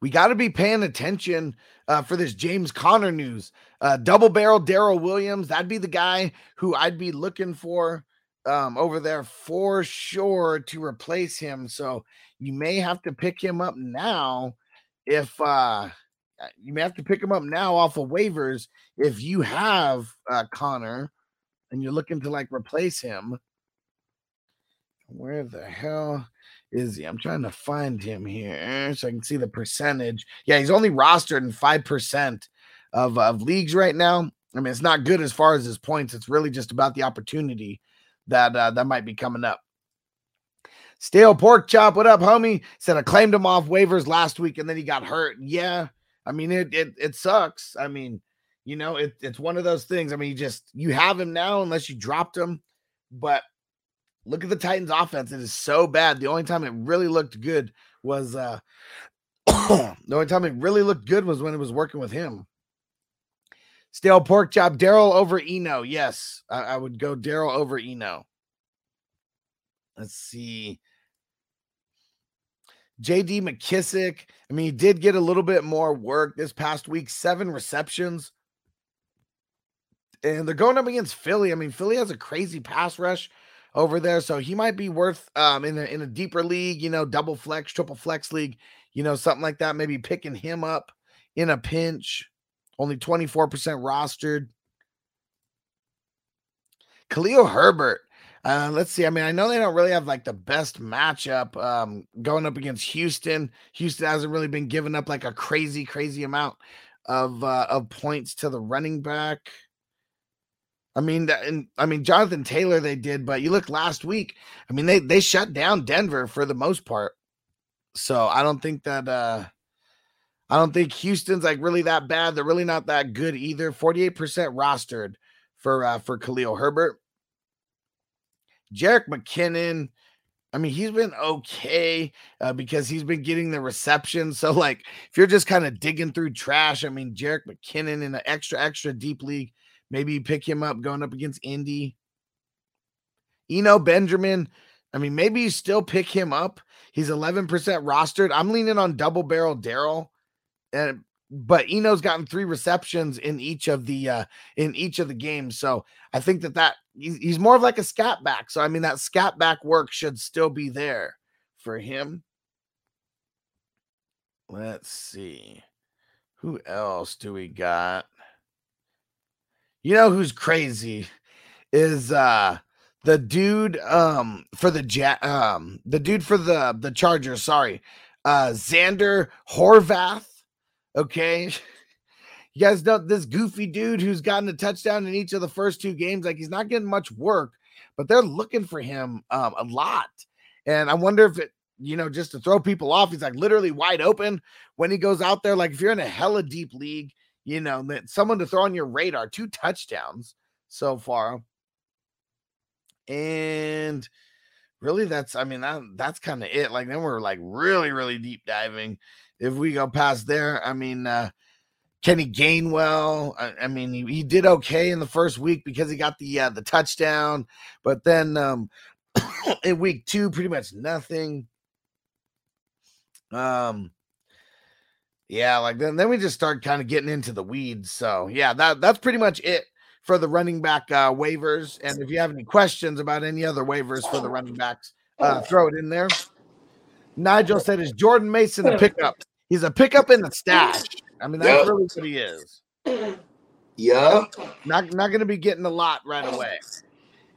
We got to be paying attention uh, for this James Conner news. Uh, double barrel Darrel Williams. That'd be the guy who I'd be looking for um, over there for sure to replace him. So you may have to pick him up now if uh, you may have to pick him up now off of waivers if you have uh, Conner and you're looking to like replace him. Where the hell is he? I'm trying to find him here so I can see the percentage. Yeah, he's only rostered in 5% of, of leagues right now. I mean, it's not good as far as his points. It's really just about the opportunity that uh, that might be coming up. Stale pork chop. What up, homie? Said I claimed him off waivers last week and then he got hurt. Yeah. I mean, it it it sucks. I mean, you know, it, it's one of those things. I mean, you just you have him now unless you dropped him. But look at the Titans offense. It is so bad. The only time it really looked good was uh the only time it really looked good was when it was working with him. Stale pork chop, Darrel over Eno. Yes, I, I would go Darrel over Eno. Let's see. JD McKissic. I mean, he did get a little bit more work this past week, seven receptions. And they're going up against Philly. I mean, Philly has a crazy pass rush over there. So he might be worth um in a in a deeper league, you know, double flex, triple flex league, you know, something like that. Maybe picking him up in a pinch. Only 24% rostered. Khalil Herbert. Uh, let's see. I mean, I know they don't really have like the best matchup um, going up against Houston. Houston hasn't really been giving up like a crazy, crazy amount of uh, of points to the running back. I mean, and I mean Jonathan Taylor they did, but you look last week. I mean, they they shut down Denver for the most part. So I don't think that uh I don't think Houston's like really that bad. They're really not that good either. 48% rostered for uh for Khalil Herbert. Jerick McKinnon. I mean, he's been okay uh, because he's been getting the reception. So, like, if you're just kind of digging through trash, I mean, Jerick McKinnon in an extra, extra deep league, maybe pick him up going up against Indy. Eno Benjamin. I mean, maybe you still pick him up. He's 11% rostered. I'm leaning on double barrel Darrel. And but Eno's gotten three receptions in each of the uh in each of the games. So I think that that he's more of like a scat back. So I mean that scat back work should still be there for him. Let's see. Who else do we got? You know who's crazy is uh the dude um for the jet um the dude for the the Chargers, sorry. Uh Zander Horvath. Okay. You guys know this goofy dude who's gotten a touchdown in each of the first two games. Like he's not getting much work, but they're looking for him um, a lot. And I wonder if it, you know, just to throw people off, he's like literally wide open when he goes out there. Like if you're in a hella deep league, you know, that someone to throw on your radar, two touchdowns so far. And really, that's I mean, that that's kind of it. Like then we're like really, really deep diving. If we go past there, I mean, uh Kenny Gainwell. I, I mean, he, he, did okay in the first week because he got the uh, the touchdown, but then um, in week two, pretty much nothing. Um, yeah, like then then we just start kind of getting into the weeds. So yeah, that that's pretty much it for the running back uh, waivers. And if you have any questions about any other waivers for the running backs, uh, throw it in there. Nigel said, "Is Jordan Mason a pickup? He's a pickup in the stash." I mean, that's yep. really what he is. Yeah. Not not going to be getting a lot right away.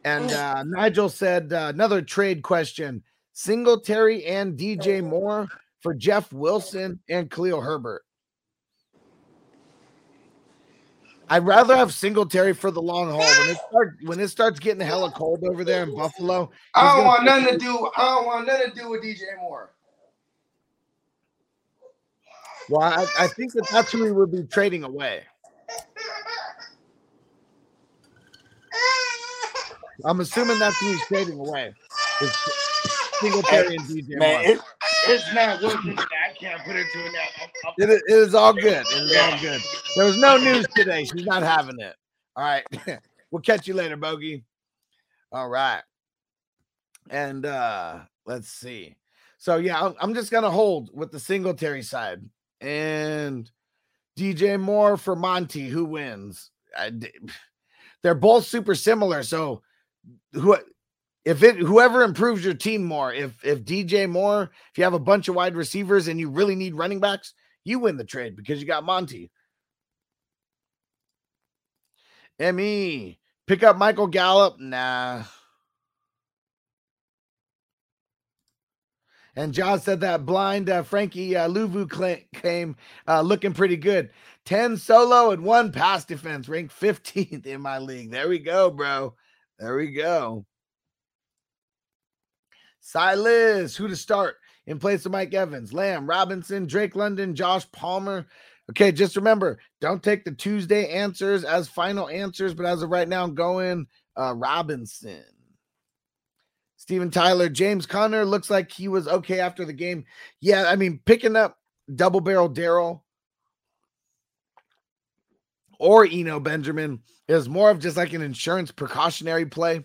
And uh, Nigel said uh, another trade question: Singletary and DJ Moore for Jeff Wilson and Khalil Herbert. I'd rather have Singletary for the long haul. When it start when it starts getting hella cold over there in Buffalo, I don't want nothing to do. I don't want nothing to do with DJ Moore. Well, I, I think that that's who we would be trading away. I'm assuming that's who he's trading away. It's Singletary and DJ. Man, it, it's not working. I can't put it to an. It, it is all good. It is all good. There was no news today. She's not having it. All right. we'll catch you later, Bogey. All right. And uh let's see. So yeah, I'm just gonna hold with the Singletary side and DJ Moore for Monty. Who wins? I, they're both super similar. So who if it whoever improves your team more, if if DJ Moore, if you have a bunch of wide receivers and you really need running backs, you win the trade because you got Monty. Me pick up Michael Gallup. Nah. And John said that blind uh, Frankie uh, Luvu came uh, looking pretty good. 10 solo and one pass defense, ranked 15th in my league. There we go, bro. There we go. Silas, who to start in place of Mike Evans, Lamb, Robinson, Drake London, Josh Palmer. Okay, just remember, don't take the Tuesday answers as final answers, but as of right now, I'm going uh, Robinson. Steven Tyler, James Conner looks like he was okay after the game. Yeah, I mean, picking up double barrel Darrel or Eno Benjamin is more of just like an insurance precautionary play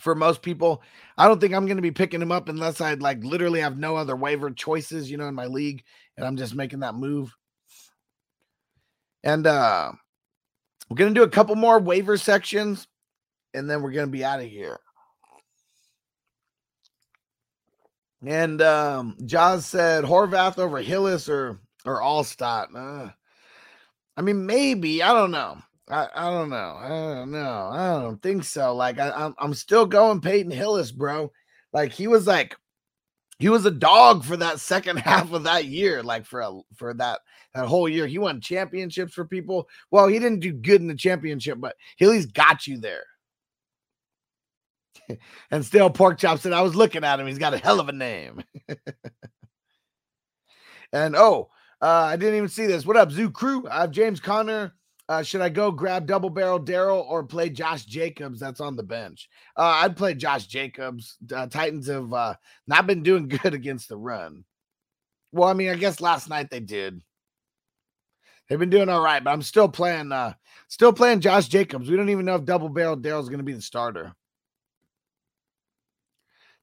for most people. I don't think I'm going to be picking him up unless I like literally have no other waiver choices, you know, in my league, and I'm just making that move. And uh we're going to do a couple more waiver sections and then we're going to be out of here. And um Jaws said Horvath over Hillis or or Alstott. Uh, I mean, maybe I don't know. I, I don't know. I don't know. I don't think so. Like I, I'm I'm still going Peyton Hillis, bro. Like he was like he was a dog for that second half of that year. Like for a for that that whole year, he won championships for people. Well, he didn't do good in the championship, but Hillis got you there. and still, pork chop said, "I was looking at him. He's got a hell of a name." and oh, uh, I didn't even see this. What up, Zoo Crew? I have James Conner. Uh, should I go grab double barrel Darrel or play Josh Jacobs that's on the bench? Uh, I'd play Josh Jacobs. Uh, Titans have uh, not been doing good against the run. Well, I mean, I guess last night they did. They've been doing all right, but I'm still playing. Uh, still playing Josh Jacobs. We don't even know if double barrel Darrel's going to be the starter.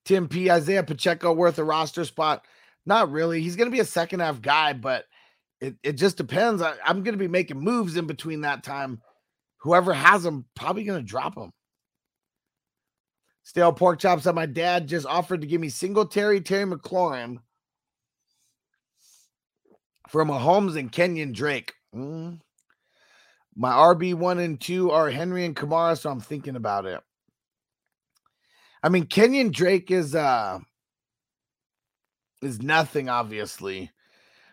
Tim P. Isaiah Pacheco worth a roster spot. Not really. He's going to be a second half guy, but it, it just depends. I, am going to be making moves in between that time. Whoever has him, probably going to drop him. Stale pork chops that my dad just offered to give me Singletary, Terry Terry McLaurin for Mahomes and Kenyon Drake. Mm. My RB one and two are Henry and Kamara, so I'm thinking about it. I mean, Kenyon Drake is uh is nothing, obviously.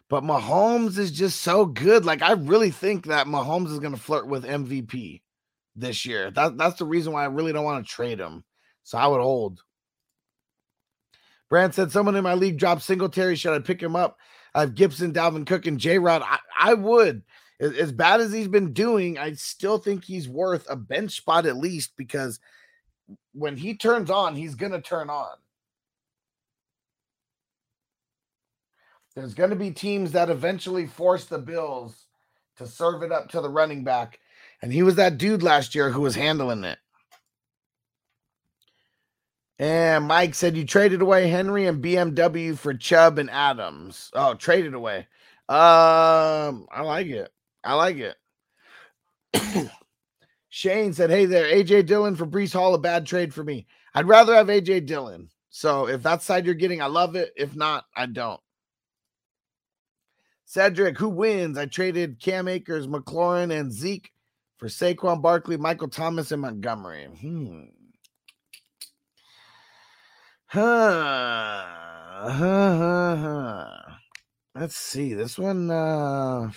But Mahomes is just so good. Like, I really think that Mahomes is going to flirt with MVP this year. That, that's the reason why I really don't want to trade him. So I would hold. Brand said, Someone in my league dropped Singletary. Should I pick him up? I have Gibson, Dalvin Cook, and J Rod. I, I would. As, as bad as he's been doing, I still think he's worth a bench spot at least because when he turns on, he's going to turn on. There's going to be teams that eventually force the Bills to serve it up to the running back. And he was that dude last year who was handling it. And Mike said you traded away Henry and BMW for Chubb and Adams. Oh, traded away. Um, I like it. I like it. Shane said, Hey there, AJ Dillon for Breece Hall, a bad trade for me. I'd rather have AJ Dillon. So if that's side you're getting, I love it. If not, I don't. Cedric, who wins? I traded Cam Akers, McLaurin, and Zeke for Saquon Barkley, Michael Thomas, and Montgomery. Hmm. Huh. Huh, huh, huh. Let's see. This one uh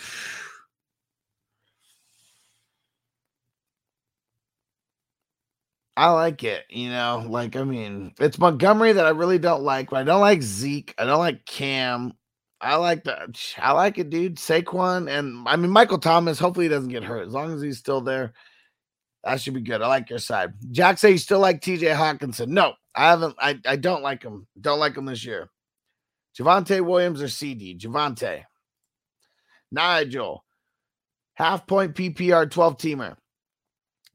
I like it, you know. Like, I mean, it's Montgomery that I really don't like. But I don't like Zeke. I don't like Cam. I like that. I like it, dude. Saquon and I mean Michael Thomas. Hopefully he doesn't get hurt. As long as he's still there, that should be good. I like your side. Jack say you still like TJ Hockenson. No, I haven't. I, I don't like him. Don't like him this year. Javonte Williams or CD? Javonte. Nigel. Half point PPR 12 teamer.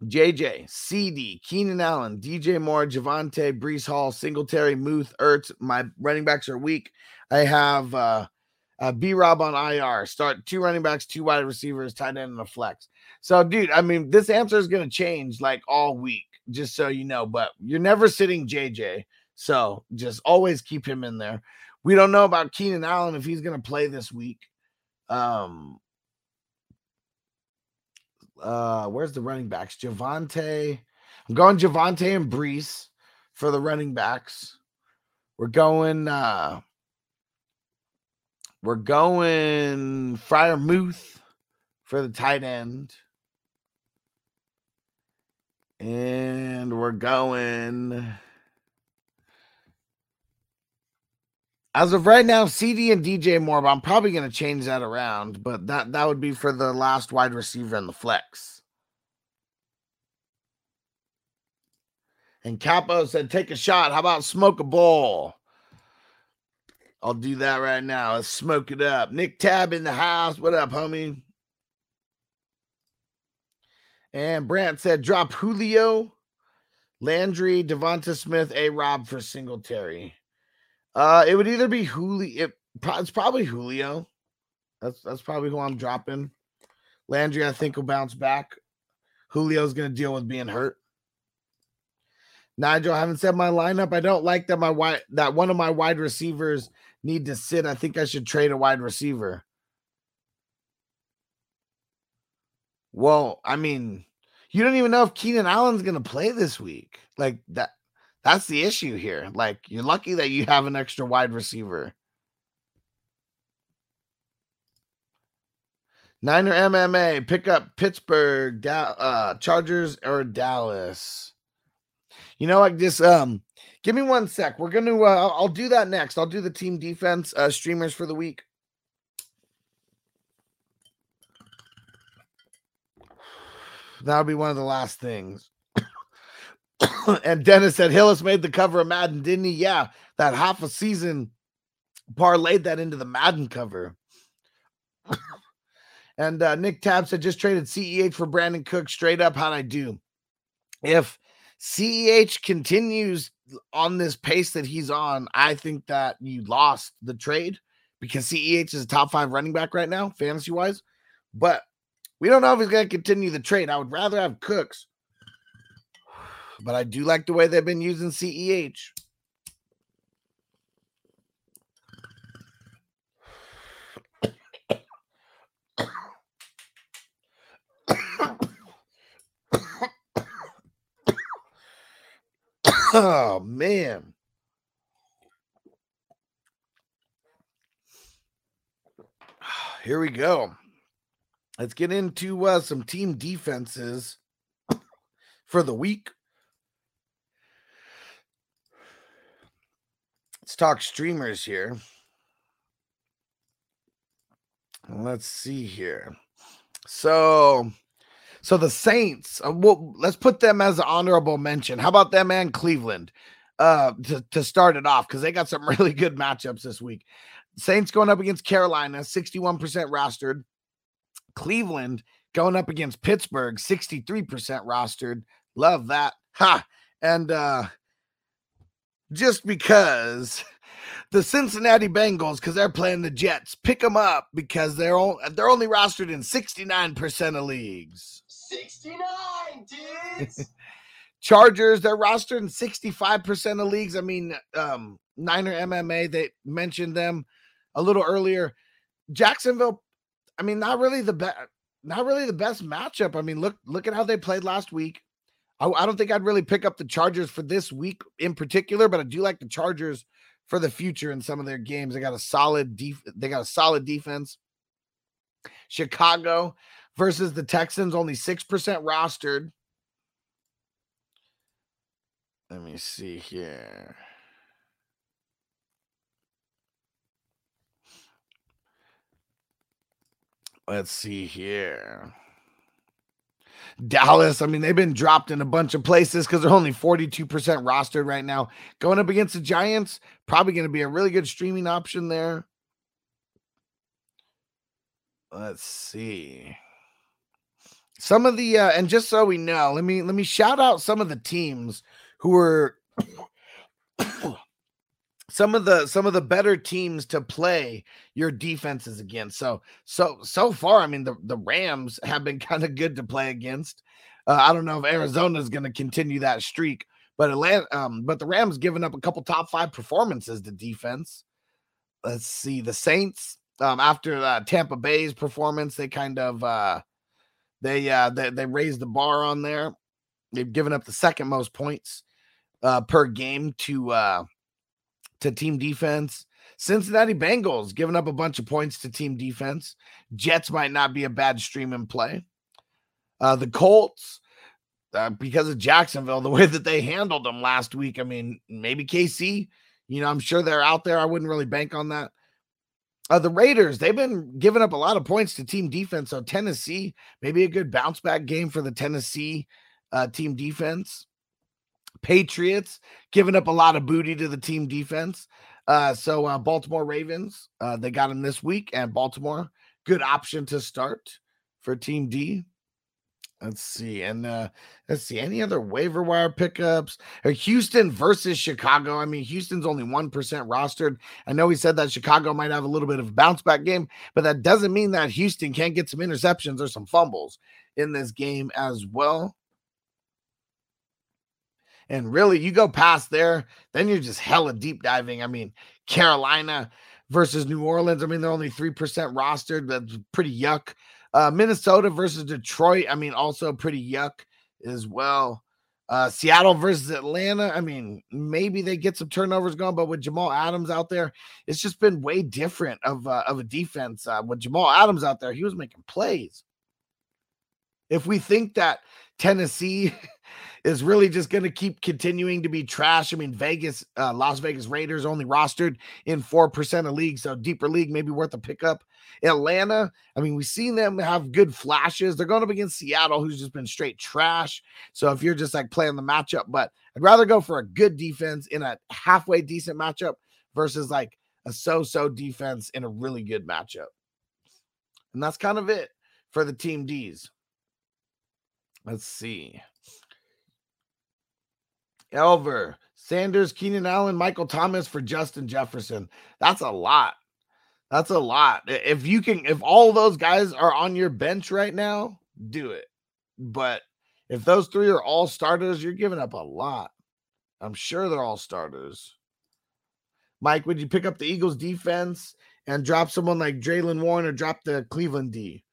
JJ, CD, Keenan Allen, DJ Moore, Javonte, Breece Hall, Singletary, Muth, Ertz. My running backs are weak. I have uh uh, B Rob on IR. Start two running backs, two wide receivers, tight end, and a flex. So, dude, I mean, this answer is going to change like all week, just so you know. But you're never sitting JJ. So just always keep him in there. We don't know about Keenan Allen if he's going to play this week. Um, uh, where's the running backs? Javonte. I'm going Javonte and Breece for the running backs. We're going uh we're going Freiermuth for the tight end. And we're going As of right now, CD and DJ Moore, but I'm probably going to change that around. But that that would be for the last wide receiver in the flex. And Capo said, "Take a shot. How about smoke a bowl?" I'll do that right now. Let's smoke it up. Nick Tab in the house. What up, homie? And Brant said, "Drop Julio, Landry, DeVonta Smith, A. Rob for Singletary." Uh, it would either be Julio. It, it's probably Julio. That's that's probably who I'm dropping. Landry, I think, will bounce back. Julio's gonna deal with being hurt. Nigel, I haven't said my lineup. I don't like that my wide that one of my wide receivers need to sit. I think I should trade a wide receiver. Well, I mean, you don't even know if Keenan Allen's gonna play this week. Like that that's the issue here. Like you're lucky that you have an extra wide receiver. Niner MMA, pick up Pittsburgh, da- uh, Chargers or Dallas. You know like Just um, give me one sec. We're gonna. Uh, I'll do that next. I'll do the team defense uh, streamers for the week. That'll be one of the last things. and Dennis said Hillis made the cover of Madden, didn't he? Yeah, that half a season parlayed that into the Madden cover. and uh, Nick Tab said just traded CEH for Brandin Cook. Straight up, how'd I do? If CEH continues on this pace that he's on, I think that you lost the trade because CEH is a top five running back right now, fantasy wise. But we don't know if he's going to continue the trade. I would rather have Cooks but I do like the way they've been using CEH. oh man. Here we go. Let's get into uh, some team defenses for the week. Let's talk streamers here. Let's see here. So, so the Saints. Uh, well, let's put them as honorable mention. How about them and Cleveland? Uh, to, to start it off because they got some really good matchups this week. Saints going up against Carolina, 61% rostered. Cleveland going up against Pittsburgh, 63% rostered. Love that. Ha. And uh just because the Cincinnati Bengals, because they're playing the Jets, pick them up because they're they're only rostered in 69% of leagues. 69, dudes. Chargers, they're rostered in 65% of leagues. I mean, um, Niner MMA, they mentioned them a little earlier. Jacksonville, I mean, not really the best, not really the best matchup. I mean, look, look at how they played last week. I, I, don't think I'd really pick up the Chargers for this week in particular, but I do like the Chargers for the future in some of their games. They got a solid def- they got a solid defense. Chicago versus the Texans, only 6% rostered. Let me see here. Let's see here. Dallas, I mean, they've been dropped in a bunch of places because they're only 42% rostered right now. Going up against the Giants, probably going to be a really good streaming option there. Let's see. Some of the uh, and just so we know, let me let me shout out some of the teams who were some of the some of the better teams to play your defenses against. So so so far, I mean the the Rams have been kind of good to play against. Uh, I don't know if Arizona is going to continue that streak, but Atlanta, um, but the Rams given up a couple top five performances to defense. Let's see the Saints um, after uh, Tampa Bay's performance, they kind of uh, they uh, they they raised the bar on there. They've given up the second most points uh, per game to uh, to team defense. Cincinnati Bengals giving up a bunch of points to team defense. Jets might not be a bad stream and play. Uh, the Colts, uh, because of Jacksonville, the way that they handled them last week. I mean, maybe KC, You know, I'm sure they're out there. I wouldn't really bank on that. Uh, the Raiders, they've been giving up a lot of points to team defense. So Tennessee, maybe a good bounce back game for the Tennessee uh, team defense. Patriots giving up a lot of booty to the team defense. Uh, so uh, Baltimore Ravens, uh, they got him this week, and Baltimore, good option to start for Team D. Let's see, and uh, let's see any other waiver wire pickups. Or Houston versus Chicago. I mean, Houston's only one percent rostered. I know he said that Chicago might have a little bit of a bounce back game, but that doesn't mean that Houston can't get some interceptions or some fumbles in this game as well. And really, you go past there, then you're just hella deep diving. I mean, Carolina versus New Orleans. I mean, they're only 3% rostered. That's pretty yuck. Uh, Minnesota versus Detroit. I mean, also pretty yuck as well. Uh, Seattle versus Atlanta. I mean, maybe they get some turnovers going, but with Jamal Adams out there, it's just been way different of uh, of a defense. Uh, with Jamal Adams out there, he was making plays. If we think that Tennessee is really just going to keep continuing to be trash. I mean, Vegas, uh, Las Vegas Raiders only rostered in 4% of leagues. So deeper league, maybe worth a pickup. Atlanta, I mean, we've seen them have good flashes. They're going up against Seattle, who's just been straight trash. So if you're just like playing the matchup, but I'd rather go for a good defense in a halfway decent matchup versus like a so so defense in a really good matchup. And that's kind of it for the team D's. Let's see. Elver, Sanders, Keenan Allen, Michael Thomas for Justin Jefferson. That's a lot. That's a lot. If you can, if all those guys are on your bench right now, do it. But if those three are all starters, you're giving up a lot. I'm sure they're all starters. Mike, would you pick up the Eagles defense and drop someone like Jaylen Warren or drop the Cleveland D?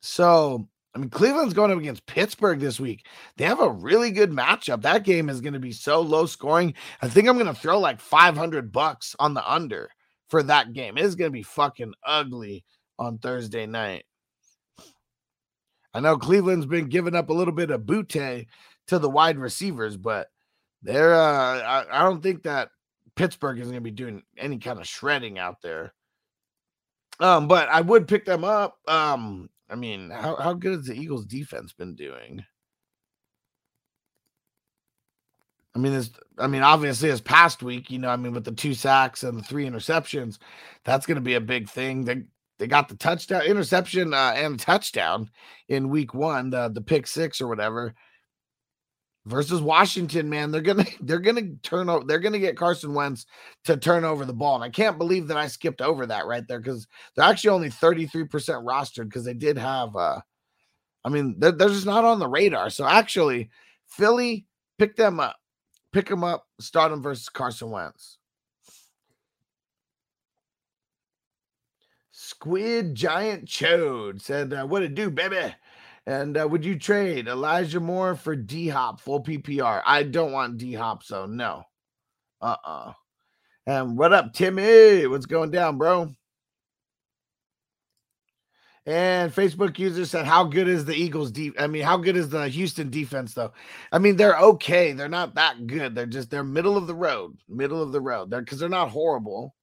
So I mean, Cleveland's going up against Pittsburgh this week. They have a really good matchup. That game is going to be so low scoring. I think I'm going to throw like 500 bucks on the under for that game. It is going to be fucking ugly on Thursday night. I know Cleveland's been giving up a little bit of bootay to the wide receivers, but they're uh I, I don't think that Pittsburgh is going to be doing any kind of shredding out there. Um, but I would pick them up. Um, I mean, how, how good has the Eagles defense been doing? I mean, this. I mean, obviously, this past week, you know, I mean, with the two sacks and the three interceptions, that's going to be a big thing. They they got the touchdown, interception, uh, and touchdown in week one, the the pick six or whatever versus Washington, man, they're gonna they're gonna turn over they're gonna get Carson Wentz to turn over the ball. And I can't believe that I skipped over that right there because they're actually only 33% rostered because they did have uh I mean they're, they're just not on the radar. So actually, Philly pick them up, pick them up, start them versus Carson Wentz. Squid Giant Chode said, uh, What it do, baby? And uh, would you trade Elijah Moore for D Hop full PPR? I don't want D Hop, so no. Uh uh-uh. uh And what up, Timmy? What's going down, bro? And Facebook user said, How good is the Eagles deep? I mean, how good is the Houston defense, though? I mean, they're okay. They're not that good. They're just they're middle of the road, middle of the road. They're because they're not horrible.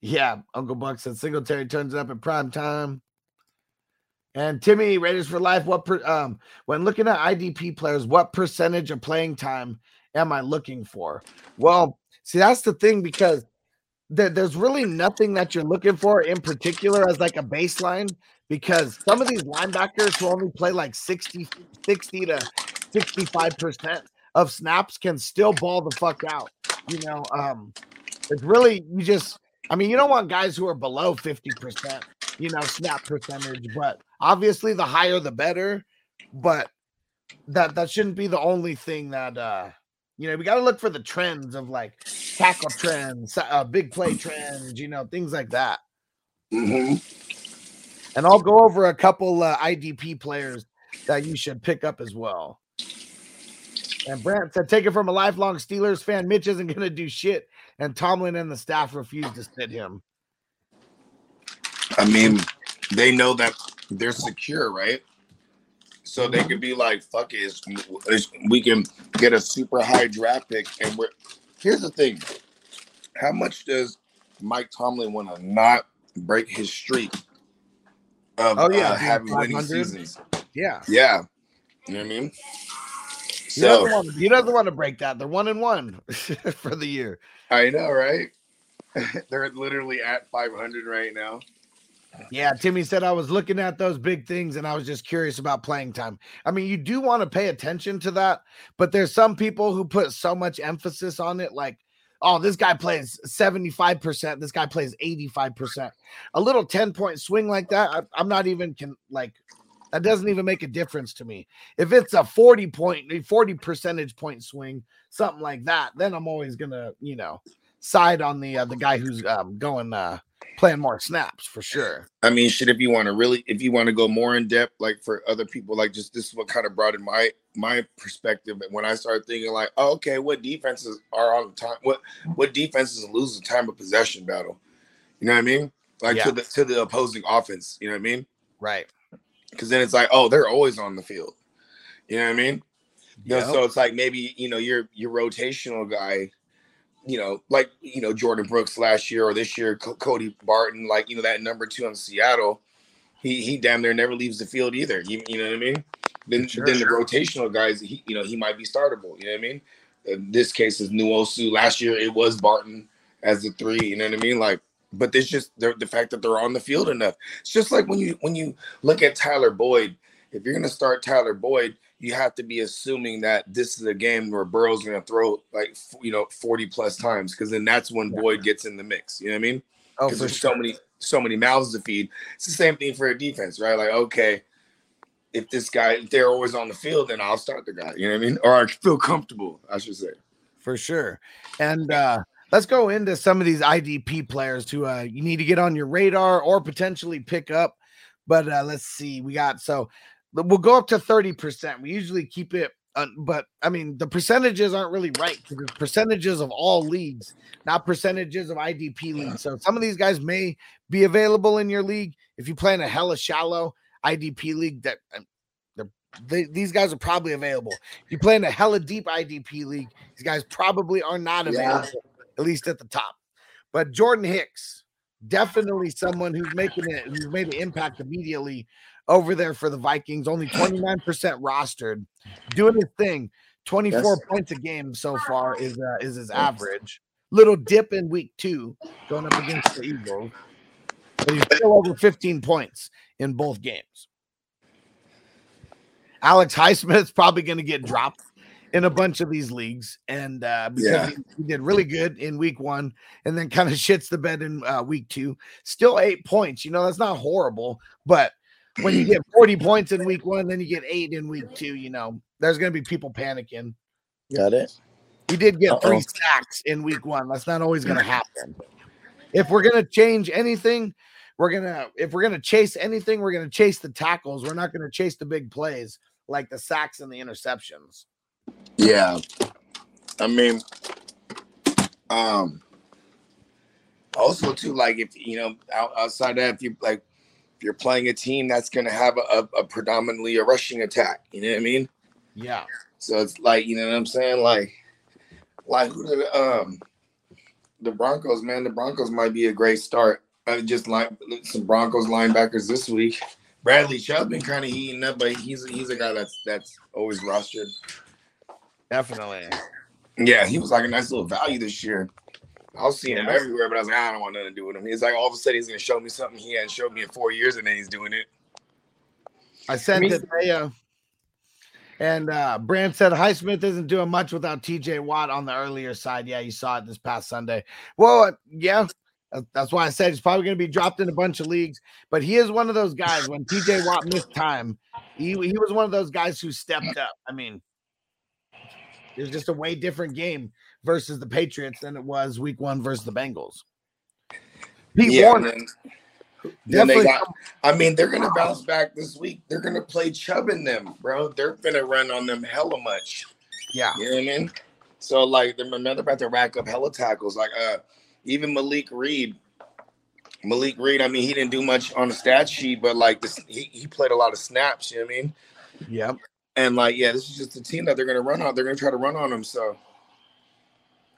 Yeah, Uncle Buck said Singletary turns up at prime time. And Timmy, Raiders for Life. What per, um when looking at IDP players, what percentage of playing time am I looking for? Well, see, that's the thing because there, there's really nothing that you're looking for in particular as like a baseline because some of these linebackers who only play like 60, 60 to 65% of snaps can still ball the fuck out. You know, um, it's really you just I mean, you don't want guys who are below 50%, you know, snap percentage, but obviously the higher the better. But that that shouldn't be the only thing that uh you know, we got to look for the trends of like tackle trends, uh, big play trends, you know, things like that. Mm-hmm. And I'll go over a couple uh, IDP players that you should pick up as well. And Brant said, take it from a lifelong Steelers fan. Mitch isn't going to do shit and Tomlin and the staff refused to sit him. I mean, they know that they're secure, right? So they could be like, "Fuck it, we can get a super high draft pick, and we're here's the thing. How much does Mike Tomlin want to not break his streak of Oh, yeah, uh, having winning 500. seasons? Yeah. Yeah. You know what I mean? He doesn't, So want to, he doesn't want to break that. They're one and one for the year. I know, right? They're literally at 500 right now. Yeah, Timmy said I was looking at those big things and I was just curious about playing time. I mean, you do want to pay attention to that, but there's some people who put so much emphasis on it like oh, this guy plays 75%, this guy plays 85%. A little 10 point swing like that, I, I'm not even can like that doesn't even make a difference to me. If it's a 40 point, 40 percentage point swing, something like that, then I'm always gonna, you know, side on the uh, the guy who's um, going uh playing more snaps for sure. I mean, shit. If you want to really, if you want to go more in depth, like for other people, like just this is what kind of brought in my my perspective. And when I started thinking, like, oh, okay, what defenses are on the time? What what defenses lose the time of possession battle? You know what I mean? Like Yeah. to the to the opposing offense. You know what I mean? Right. Because then it's like, oh, they're always on the field. You know what I mean? You know, so it's like maybe you know your your rotational guy, you know, like you know Jordyn Brooks last year or this year, Co- Cody Barton, like you know that number two in Seattle, he he damn near never leaves the field either. You, you know what I mean? Then Sure, then sure. the rotational guys, he, you know, he might be startable. You know what I mean? In this case is Nuosu. Last year it was Barton as the three. You know what I mean? Like, but it's just the, the fact that they're on the field enough. It's just like when you when you look at Tyler Boyd. If you're gonna start Tyler Boyd, you have to be assuming that this is a game where Burrow's gonna throw like you know 40 plus times because then that's when Boyd gets in the mix. You know what I mean? Oh, for there's sure. so many so many mouths to feed. It's the same thing for a defense, right? Like, okay, if this guy if they're always on the field, then I'll start the guy. You know what I mean? Or I feel comfortable, I should say. for sure. And uh let's go into some of these IDP players who uh you need to get on your radar or potentially pick up. But uh let's see, we got so we'll go up to 30%. We usually keep it uh, but I mean the percentages aren't really right because percentages of all leagues, not percentages of IDP leagues. So some of these guys may be available in your league if you play in a hella shallow IDP league that um, they're, these guys are probably available. If you play in a hella deep IDP league, these guys probably are not Yeah. available, at least at the top. But Jordan Hicks, definitely someone who's making it, who's made an impact immediately over there for the Vikings. Only 29% rostered, doing his thing. 24 Yes. points a game so far is uh, is his average. Little dip in week two, going up against the Eagles. But he's still over 15 points in both games. Alex Highsmith's probably going to get dropped in a bunch of these leagues, and uh, because Yeah. he, he did really good in week one, and then kind of shits the bed in uh, week two. Still eight points, you know that's not horrible, but when you get 40 points in week one, then you get eight in week two, you know there's going to be people panicking. Got it. He did get three Uh-oh. sacks in week one. That's not always going to happen. If we're going to change anything, we're going to, if we're going to chase anything, we're going to chase the tackles. We're not going to chase the big plays like the sacks and the interceptions. Yeah. I mean, um, also too, like if you know, outside that, if you like, if you're playing a team that's gonna have a, a, predominantly a rushing attack, you know what I mean? Yeah. So it's like, you know what I'm saying? Like, like who the um, the Broncos, man, the Broncos might be a great start. I just like some Broncos linebackers this week. Bradley Chubb been kind of heating up, but he's he's a guy that's that's always rostered. Definitely. Yeah, he was like a nice little value this year. I was seeing him everywhere, but I was like, I don't want nothing to do with him. He's like, all of a sudden, he's gonna show me something he hadn't showed me in four years, and then he's doing it. I sent mean- it. They, uh, and uh, Brand said Highsmith isn't doing much without TJ Watt on the earlier side. Yeah, you saw it this past Sunday. Well, uh, yeah, that's why I said he's probably going to be dropped in a bunch of leagues. But he is one of those guys. When TJ Watt missed time, he he was one of those guys who stepped up. I mean, it was just a way different game versus the Patriots than it was Week One versus the Bengals. Pete yeah, Werner, then, then they definitely. got. I mean, they're gonna bounce back this week. They're gonna play Chubb in them, bro. They're gonna run on them hella much. yeah, You know what I mean? So like, they're about to rack up hella tackles. Like, uh, even Malik Reed. Malik Reed. I mean, he didn't do much on the stat sheet, but like this, he, he played a lot of snaps. You know what I mean? yep. And like, yeah, this is just a team that they're gonna run on. They're gonna try to run on them. So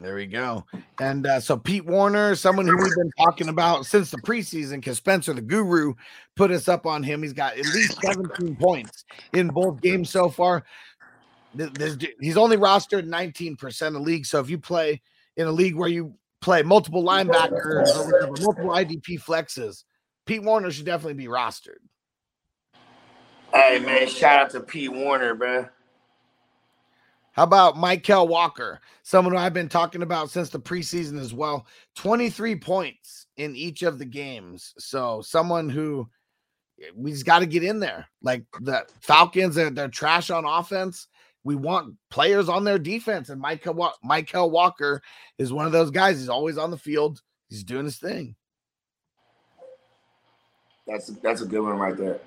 There we go. And uh, so Pete Werner, someone who we've been talking about since the preseason, because Spencer the Guru put us up on him. He's got at least 17 points in both games so far. This he's only rostered 19% of league. So if you play in a league where you play multiple linebackers or whatever, multiple IDP flexes, Pete Werner should definitely be rostered. Hey man, shout out to Pete Werner, bro. How about Mykal Walker, someone who I've been talking about since the preseason as well? 23 points in each of the games. So, someone who eh, we just got to get in there. Like the Falcons, they're, they're trash on offense. We want players on their defense. And Mykal, Mykal Walker is one of those guys. He's always on the field, he's doing his thing. That's that's a good one right there.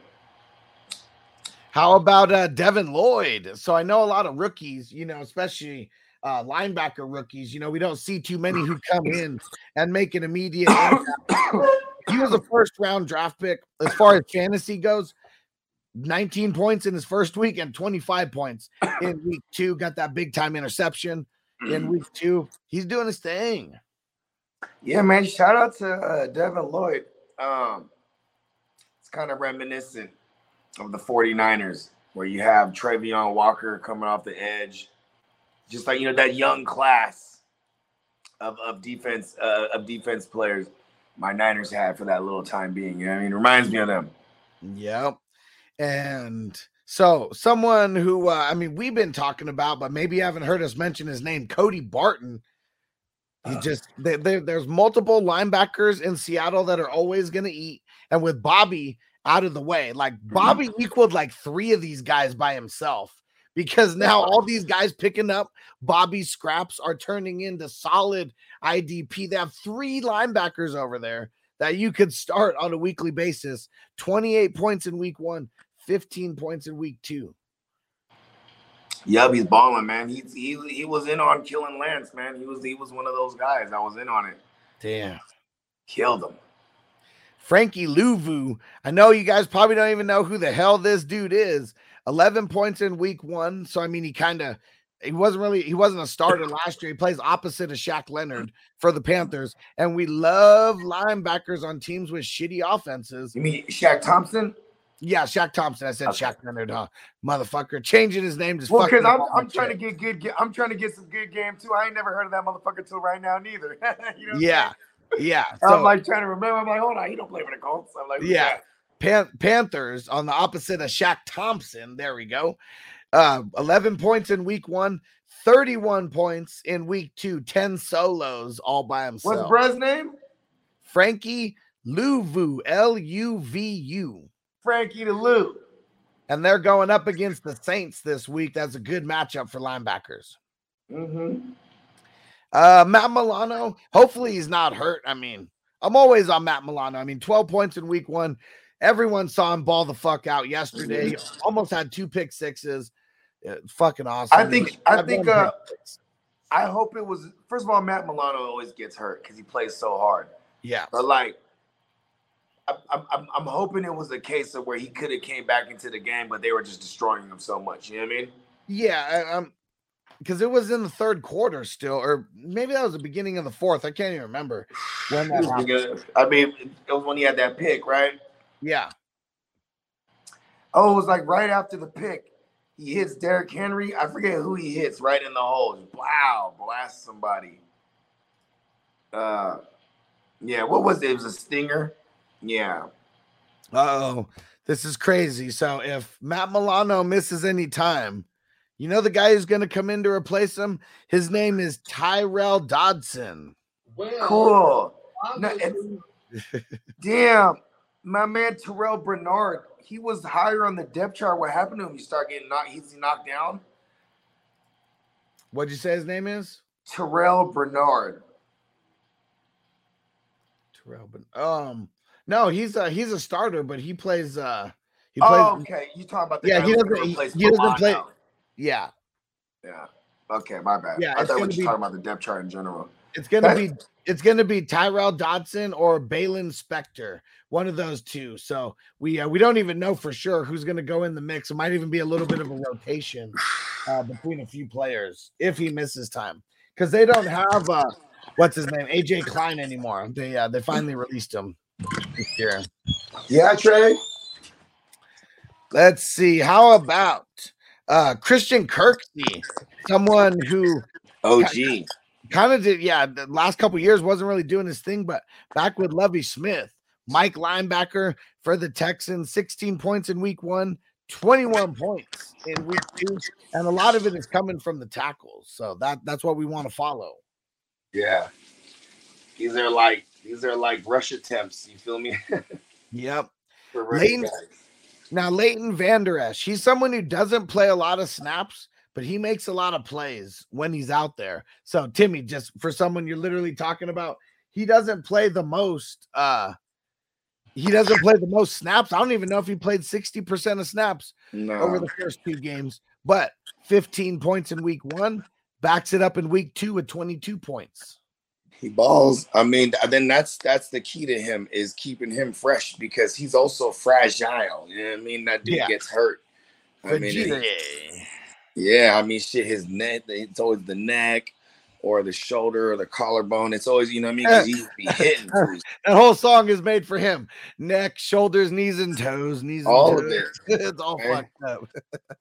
How about uh, Devin Lloyd? So I know a lot of rookies, you know, especially uh, linebacker rookies. You know, we don't see too many who come in and make an immediate. he was a first round draft pick as far as fantasy goes. 19 points in his first week and 25 points in week two. Got that big time interception in week two. He's doing his thing. Yeah, man. Shout out to uh, Devin Lloyd. Um, it's kind of reminiscent of the 49ers, where you have Travon Walker coming off the edge, just like you know that young class of, of defense uh, of defense players my Niners had for that little time being. You know I mean, it reminds me of them. Yep. And so someone who uh, I mean we've been talking about, but maybe you haven't heard us mention his name, Cody Barton. He Uh. just there, there- there's multiple linebackers in Seattle that are always going to eat, and with Bobby out of the way, like mm-hmm. Bobby equaled like three of these guys by himself because now all these guys picking up Bobby's scraps are turning into solid IDP. They have three linebackers over there that you could start on a weekly basis 28 points in week one, 15 points in week two. Yep, he's balling, man. He's he he was in on killing Lance, man. He was he was one of those guys. I was in on it. Damn. Killed him. Frankie Luvu. I know you guys probably don't even know who the hell this dude is. 11 points in week one. So, I mean, he kind of, he wasn't really, he wasn't a starter last year. He plays opposite of Shaq Leonard for the Panthers. And we love linebackers on teams with shitty offenses. You mean Shaq Thompson? Yeah, Shaq Thompson. I said Okay. Shaq Leonard, huh? Motherfucker. Changing his name just Well, because I'm, I'm trying to get good. I'm trying to get some good game too. I ain't never heard of that motherfucker till right now, neither. you know I'm Yeah. Yeah. I'm like trying to remember. I'm like, hold on, he don't play for the Colts. I'm like, Yeah. Pan- Panthers on the opposite of Shaq Thompson. There we go. Uh, 11 points in week one, 31 points in week two, 10 solos all by himself. What's Brez's name? Frankie Luvu, L U V U. Frankie the Lou. And they're going up against the Saints this week. That's a good matchup for linebackers. Mm-hmm. Uh, Matt Milano, hopefully he's not hurt. I mean, I'm always on Matt Milano. I mean, 12 points in week one. Everyone saw him ball the fuck out yesterday. Almost had two pick sixes. Uh, fucking awesome. I think- I Had think, uh. I hope it was. First of all, Matt Milano always gets hurt because he plays so hard. yeah, But like, I, I'm, I'm, I'm hoping it was a case of where he could have came back into the game, but they were just destroying him so much. You know what I mean? yeah, I- um, because it was in the third quarter still, or maybe that was the beginning of the fourth. I can't even remember when He that happened. good. I mean, it was when he had that pick, right? Yeah, Oh, it was like right after the pick. He hits Derrick Henry. I forget who he hits right in the hole. Wow, blast somebody. Uh, yeah. What was it? It was a stinger. Yeah. oh, this is crazy. So if Matt Milano misses any time, you know the guy who's going to come in to replace him. His name is Tyrel Dodson. Well, Cool. No, Damn, my man Terrel Bernard. He was higher on the depth chart. What happened to him? He started getting knocked. He's knocked down. What'd you say his name is? Terrel Bernard. Terrel. Ben- Um, no, he's a he's a starter, but he plays. uh He plays. Oh, okay. You talking about the Yeah, guy he doesn't- he- he doesn't Milano. play- Yeah, Yeah. Okay, my bad. Yeah, I thought we were just be- talking about the depth chart in general. it's gonna be it's gonna be Tyrel Dodson or Baylon Spector, one of those two. So we uh, we don't even know for sure who's gonna go in the mix. It might even be a little bit of a rotation uh, between a few players if he misses time. because they don't have uh what's his name AJ Klein anymore. They uh, they finally released him this year. Yeah, Trey. Let's see. How about uh Christian Kirksey, someone who OG. kind of did, yeah, the last couple years wasn't really doing his thing, but back with Lovie Smith, Mike linebacker for the Texans, 16 points in week one, 21 points in week two, and a lot of it is coming from the tackles. So that that's what we want to follow. Yeah. These are like these are like rush attempts. You feel me? Yep. Lane- backs. Now, Leighton Vander Esch, he's someone who doesn't play a lot of snaps, but he makes a lot of plays when he's out there. So, Timmy, just for someone you're literally talking about, he doesn't play the most. Uh, he doesn't play the most snaps. I don't even know if he played 60% of snaps No. over the first two games, but 15 points in week one, backs it up in week two with 22 points. He balls. I mean, then that's that's the key to him is keeping him fresh because he's also fragile. You know what I mean? That dude Yeah. gets hurt. I mean, it- yeah, I mean, shit. His neck. It's always the neck, or the shoulder, or the collarbone. It's always you know what I mean. 'Cause he be hitting. That whole song is made for him. Neck, shoulders, knees, and toes. Knees, and toes. all of toes. it, it's all fucked up.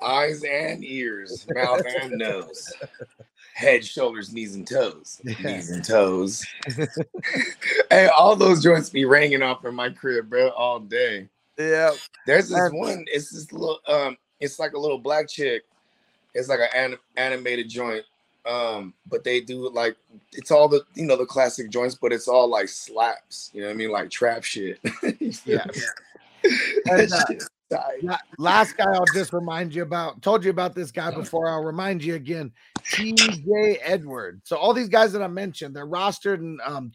eyes and ears, mouth and nose, head, shoulders, knees and toes, Yeah. knees and toes. hey, all those joints be ringing off in my crib, bro, all day. Yeah. There's this one. It's this little. Um, it's like a little black chick. It's like an anim- animated joint. Um, but they do like it's all the you know the classic joints, but it's all like slaps. You know what I mean? Like trap shit. Yeah. That And, uh, shit's tight. La- Last guy I'll just remind you about. Told you about this guy before. I'll remind you again. TJ Edward. So all these guys that I mentioned, they're rostered in um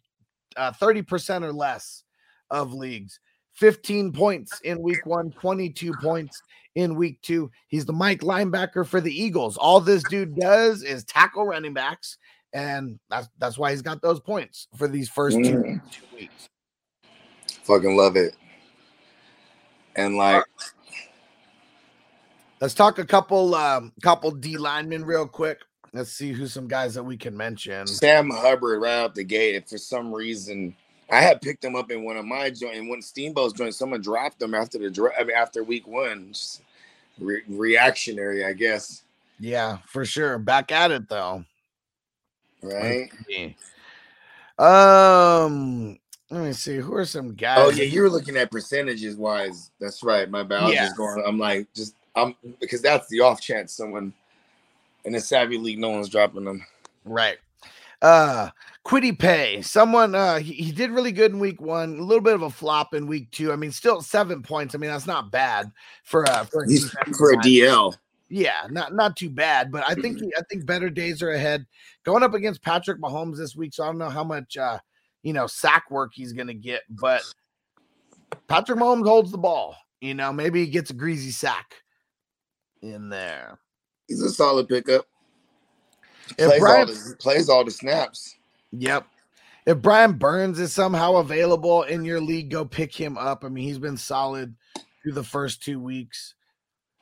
uh, 30% or less of leagues. 15 points in week one, 22 points in week two. He's the Mike linebacker for the Eagles. All this dude does is tackle running backs, and that's that's why he's got those points for these first two, Mm. two weeks. Fucking love it. And like, Let's talk a couple um couple D linemen real quick. Let's see who some guys that we can mention. Sam Hubbard right out the gate. And for some reason, I had picked him up in one of my joint, in one Steamboat's joint. Someone dropped him after the dra- I mean, after week one. Just re- reactionary, I guess. Yeah, for sure. Back at it though. Right? Um, let me see. Who are some guys? Oh yeah, you were looking at percentages wise. That's right. My bad. I was Yeah. just going. I'm like, just I'm because that's the off chance someone in a savvy league, no one's dropping them. Right. Uh Kwity Paye. Someone uh he, he did really good in week one, a little bit of a flop in week two. I mean, still seven points. I mean, that's not bad for uh for a for a. DL. Yeah, not not too bad, but I think he, I think better days are ahead. Going up against Patrick Mahomes this week, so I don't know how much uh you know sack work he's gonna get, but Patrick Mahomes holds the ball. You know, maybe he gets a greasy sack in there. He's a solid pickup. If Plays, Brian- all the, plays all the snaps. Yep. If Brian Burns is somehow available in your league, go pick him up. I mean, he's been solid through the first two weeks.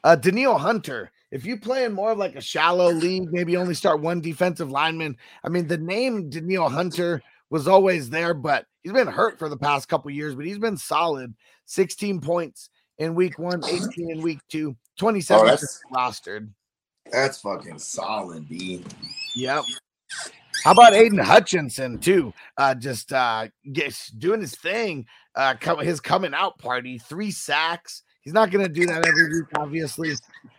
Uh Danielle Hunter, if you play in more of like a shallow league, maybe only start one defensive lineman. I mean, the name Danielle Hunter was always there, but he's been hurt for the past couple years, but he's been solid. 16 points in week one, 18 in week two, 27 Oh, rostered. That's fucking solid, B. Yep. How about Aidan Hutchinson too? Uh, just uh, gets doing his thing. Uh, come, his coming out party, three sacks. He's not going to do that every week, obviously,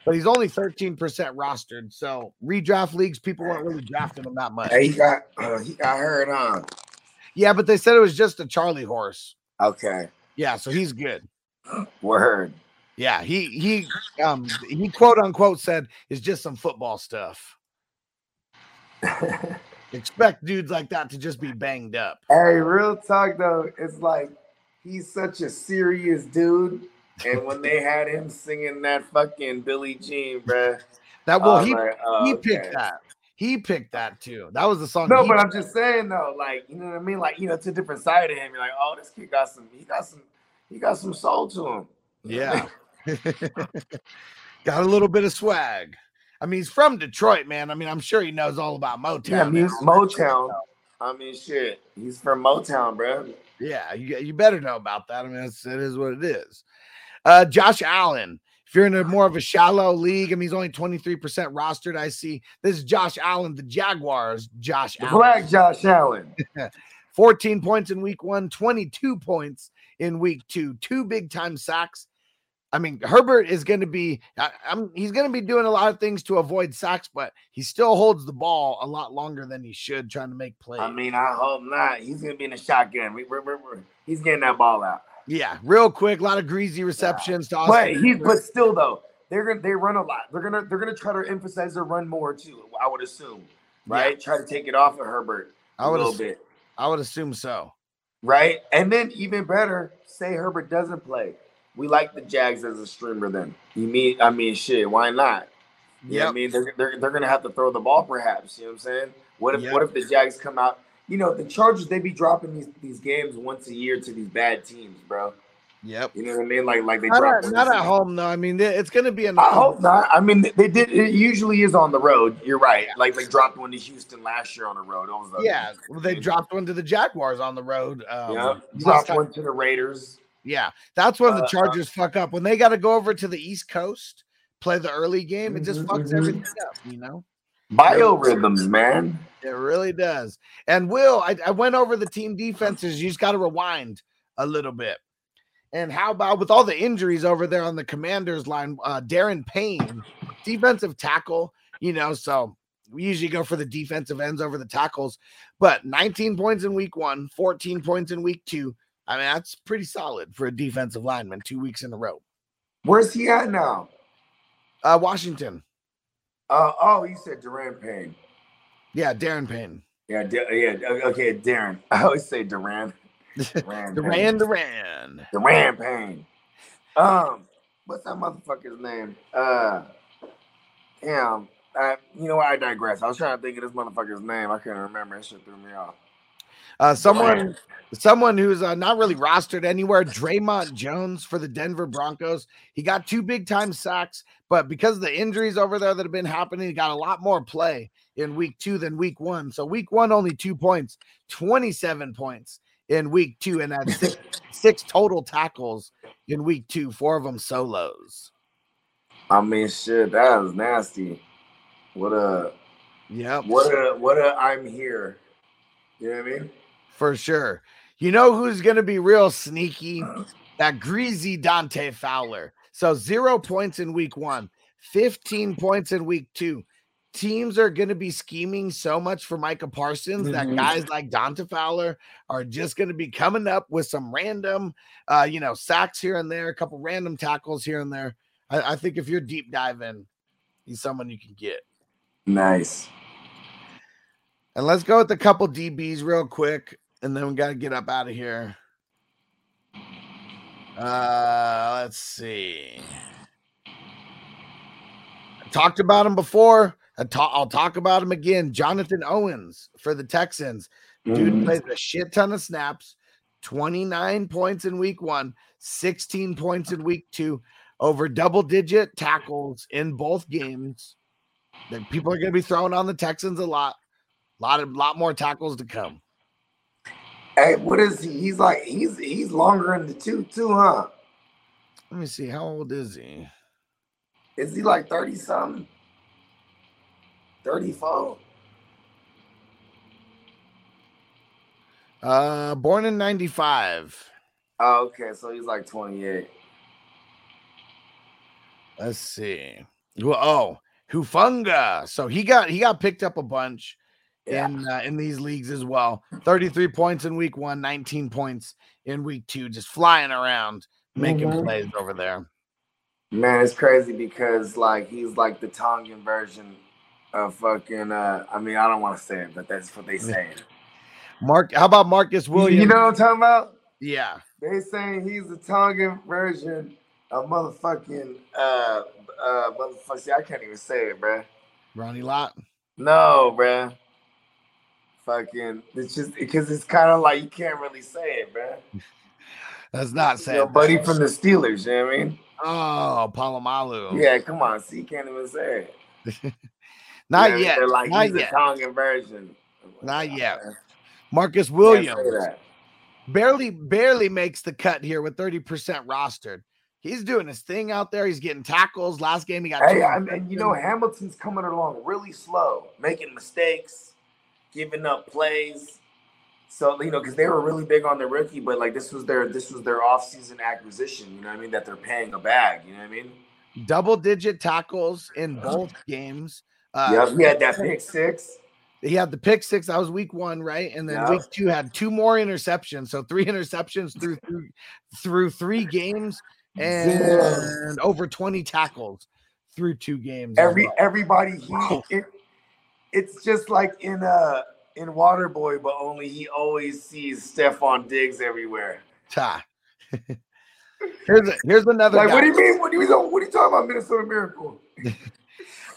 but he's only thirteen percent rostered. So redraft leagues, people weren't really drafting him that much. Hey, he got uh, he got hurt on. Yeah, but they said it was just a Charlie horse. Okay, Yeah, so he's good. word. Yeah, he he um he quote unquote said it's just some football stuff. Expect dudes like that to just be banged up. Hey, real talk though, it's like he's such a serious dude. And when they had him singing that fucking Billie Jean, bruh, That well, he like, oh, he okay. picked that. He picked that too. That was the song. No, but I'm just saying though, like you know what I mean, like you know, it's a different side of him. You're like, oh, this kid got some, he got some, he got some soul to him. yeah. Got a little bit of swag. I mean, he's from Detroit, man. I mean, I'm sure he knows all about Motown. Yeah, I mean. Motown. I mean, shit. He's from Motown, bro. Yeah, you, you better know about that. I mean, it's, it is what it is. Uh, Josh Allen. If you're in a more of a shallow league, I mean, he's only 23% rostered. I see this is Josh Allen, the Jaguars. Josh The Allen. Black Josh Allen. 14 points in week one, 22 points in week two, two big time sacks. I mean, Herbert is going to be, I, he's going to be doing a lot of things to avoid sacks, but he still holds the ball a lot longer than he should, trying to make plays. I mean, I hope not. He's gonna be in the shotgun. We, we're, we're, we're- he's getting that ball out. Yeah, real quick, a lot of greasy receptions to But he, but still though, they're gonna they run a lot. They're gonna they're gonna try to emphasize their run more too. I would assume, right? Try to take it off of Herbert I a would little ass- bit, I would assume so. right? And then even better, say Herbert doesn't play. We like the Jags as a streamer. Then you mean I mean shit? Why not? Yeah, I mean they're, they're they're gonna have to throw the ball, perhaps. You know what I'm saying? What if Yep. what if the Jags come out? You know the Chargers they be dropping these these games once a year to these bad teams, bro. Yep. You know what I mean? Like like they Not drop at, not at home though. I mean, it's going to be an. I hope not. I mean, they did. It usually is on the road. You're right. Like they dropped one to Houston last year on the road. Was the- Yeah, well, they dropped one to the Jaguars on the road. Um, Yeah, dropped one to the Raiders. Yeah, that's when the Uh, Chargers fuck up when they got to go over to the East Coast, play the early game. It just Mhm, fucks mhm. everything up, you know. Biorhythms, man. It really does. And Will, I, I went over the team defenses. You just got to rewind a little bit. And how about with all the injuries over there on the Commanders line? Uh, Daron Payne, defensive tackle. You know, so we usually go for the defensive ends over the tackles. But 19 points in week one, 14 points in week two. I mean, that's pretty solid for a defensive lineman. Two weeks in a row. Where's he at now? Uh, Washington. Uh, oh, you said Duran Payne. Yeah, Daron Payne. Yeah, Da- yeah. Okay, Daron. I always say Duran. Duran. Duran Duran. Duran Payne. Um, what's that motherfucker's name? Uh, damn. I, you know? I digress. I was trying to think of this motherfucker's name. I couldn't remember. It shit threw me off. Uh, someone, someone who's uh, not really rostered anywhere. Dre'Mont Jones for the Denver Broncos. He got two big time sacks, but because of the injuries over there that have been happening, he got a lot more play in week two than week one. So week one only two points, twenty seven points in week two, and had six, six total tackles in week two. Four of them solos. I mean, shit, that was nasty. What a, yeah. what a, what a, I'm here. You know what I mean? For sure. You know who's going to be real sneaky? That greasy Dante Fowler. So zero points in week one, 15 points in week two. Teams are going to be scheming so much for Micah Parsons that Mhm. guys like Dante Fowler are just going to be coming up with some random, uh, you know, sacks here and there, a couple random tackles here and there. I, I think if you're deep diving, he's someone you can get. Nice. And let's go with a couple DBs real quick, and then we got to get up out of here. Uh, let's see. I talked about him before. I ta- I'll talk about him again. Jonathan Owens for the Texans. Dude Mhm. plays a shit ton of snaps. 29 points in week one, 16 points in week two, over double digit tackles in both games. The people are going to be throwing on the Texans a lot. A lot of lot more tackles to come. Hey, what is he? He's like he's he's longer in the tooth too, huh? Let me see. How old is he? Is he like 30 something? 34? Uh, born in 95. Oh, okay. So he's like 28. Let's see. Well, oh, Hufanga. So he got he got picked up a bunch Yeah. in uh, in these leagues as well. 33 points in week 1, 19 points in week 2, just flying around making Mhm. plays over there. Man, it's crazy because like he's like the Tongan version of fucking uh I mean I don't want to say it, but that's what they say. Mark how about Marcus Williams? You know what I'm talking about? yeah. They saying he's the Tongan version of motherfucking uh uh motherfucker. See, I can't even say it, bruh. Ronnie Lott. No, bruh. Fucking it's just because it's kind of like you can't really say it, bruh. That's not saying Your buddy from the Steelers, you know what I mean? Oh, Polamalu. Yeah, come on, see, you can't even say it. Not Yeah, yet. They're like Not he's yet. Tongan version. Not yet. Can't Marcus Williams barely barely makes the cut here with 30% rostered. He's doing his thing out there. He's getting tackles. Last game he got Hey, I mean, you know. Hamilton's coming along really slow, making mistakes, giving up plays. So you know, because they were really big on the rookie, but like this was their this was their offseason acquisition. You know what I mean? That they're paying a bag. You know what I mean? double digit tackles in both games. Uh, yeah, we had that pick six. He had the pick six. That was week one, right? And then Yeah. week two had two more interceptions. So three interceptions through through, through three games and over 20 tackles through two games. Every everybody he it's just like in uh in Waterboy, but only he always sees Stefon Diggs everywhere. Ta. here's a, here's another Like, guy. what do you mean? What do you what are you talking about, Minnesota Miracle?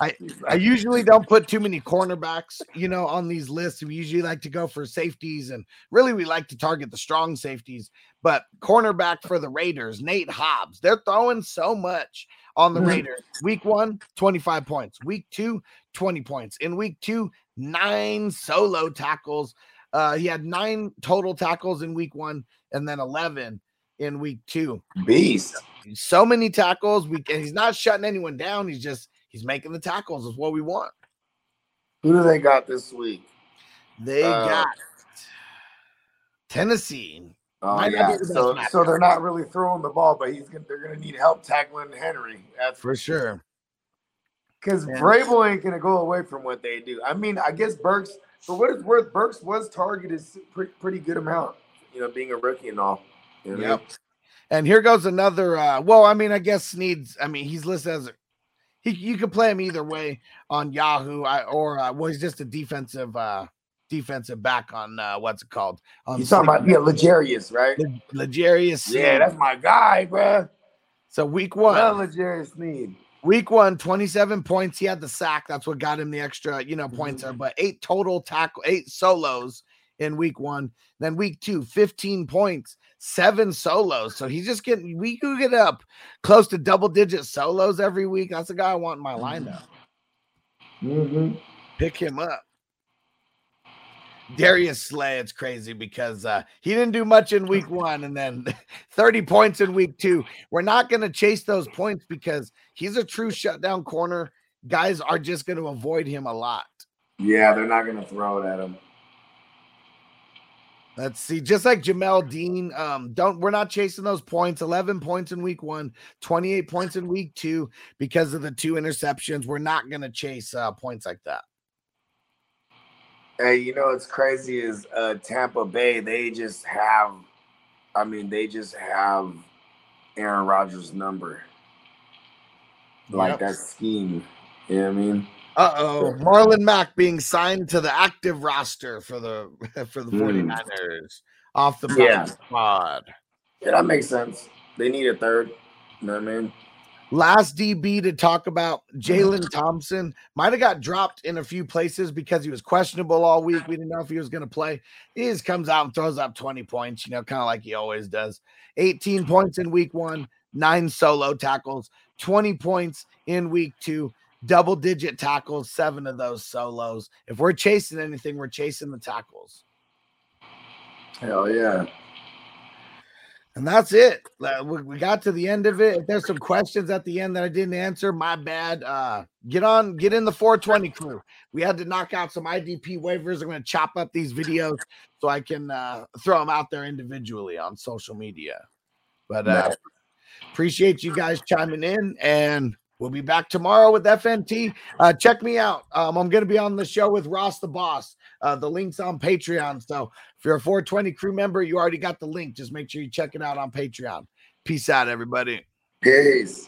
I- I usually don't put too many cornerbacks, you know, on these lists. We usually like to go for safeties, and really we like to target the strong safeties. But cornerback for the Raiders, Nate Hobbs, they're throwing so much on the Mhm. Raiders. Week one, 25 points. Week two, 20 points. In week two, nine solo tackles. Uh, he had nine total tackles in week one, and then 11 in week two. beast. So many tackles. We and he's not shutting anyone down. He's just he's making the tackles. Is what we want. Who do they got this week? They Uh, got Tennessee. Oh yeah, be the best so so they're not really throwing the ball, but he's gonna they're gonna need help tackling Henry. That's For sure. because. Vrabel ain't gonna go away from what they do. I mean, I guess Burks, for what it's worth, Burks was targeted pretty pretty good amount. You know, being a rookie and all. You know what I Yep. mean? And here goes another. uh Well, I mean, I guess needs. I mean, he's listed as a. He, you could play him either way on Yahoo, I, or uh, well, he's just a defensive uh defensive back on uh what's it called? On You talking about yeah, L'Jarius, right? Le- L'Jarius. Yeah, that's my guy, bruh. so week one. Love L'Jarius Sneed. Week one, 27 points. He had the sack. That's what got him the extra, you know, points there. But eight total tackle, eight solos in week one. Then week two, 15 points, seven solos. So he's just getting, we could get up close to double digit solos every week. That's the guy I want in my lineup. Mm-hmm. Pick him up. Darius Slay, it's crazy because uh, he didn't do much in week one and then 30 points in week two. We're not going to chase those points because he's a true shutdown corner. Guys are just going to avoid him a lot. Yeah, they're not gonna throw it at him. Let's see, just like Jamel Dean, um, don't we're not chasing those points. 11 points in week one, 28 points in week two because of the two interceptions. We're not going to chase uh, points like that. Hey, you know what's crazy is uh Tampa Bay, they just have I mean, they just have Aaron Rodgers' number. Like Yep. that scheme. You know what I mean? Uh oh, Marlon Mack being signed to the active roster for the for the Hmm. 49ers off the Yeah. practice squad. Yeah, that makes sense. They need a third. You know what I mean? Last DB to talk about Jalen Thompson might have got dropped in a few places because he was questionable all week. We didn't know if he was going to play. He just comes out and throws up 20 points, you know, kind of like he always does. 18 points in week one, nine solo tackles, 20 points in week two, double digit tackles, seven of those solos. If we're chasing anything, we're chasing the tackles. Hell yeah. And that's it. We we got to the end of it. If there's some questions at the end that I didn't answer, my bad. Uh, get on, get in the 420 crew. We had to knock out some IDP waivers. I'm going to chop up these videos so I can uh, throw them out there individually on social media. But uh, appreciate you guys chiming in, and we'll be back tomorrow with FNT. Uh, check me out. Um, I'm going to be on the show with Ross the Boss. Uh, the link's on Patreon. So if you're a 420 crew member, you already got the link. Just make sure you check it out on Patreon. Peace out, everybody. Peace.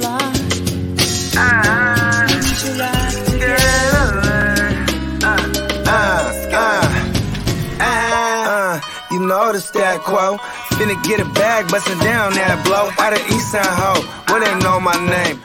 know the stat quo. Finna get a bag, bustin' down that blow. Out of East Side Ho, where they know my name.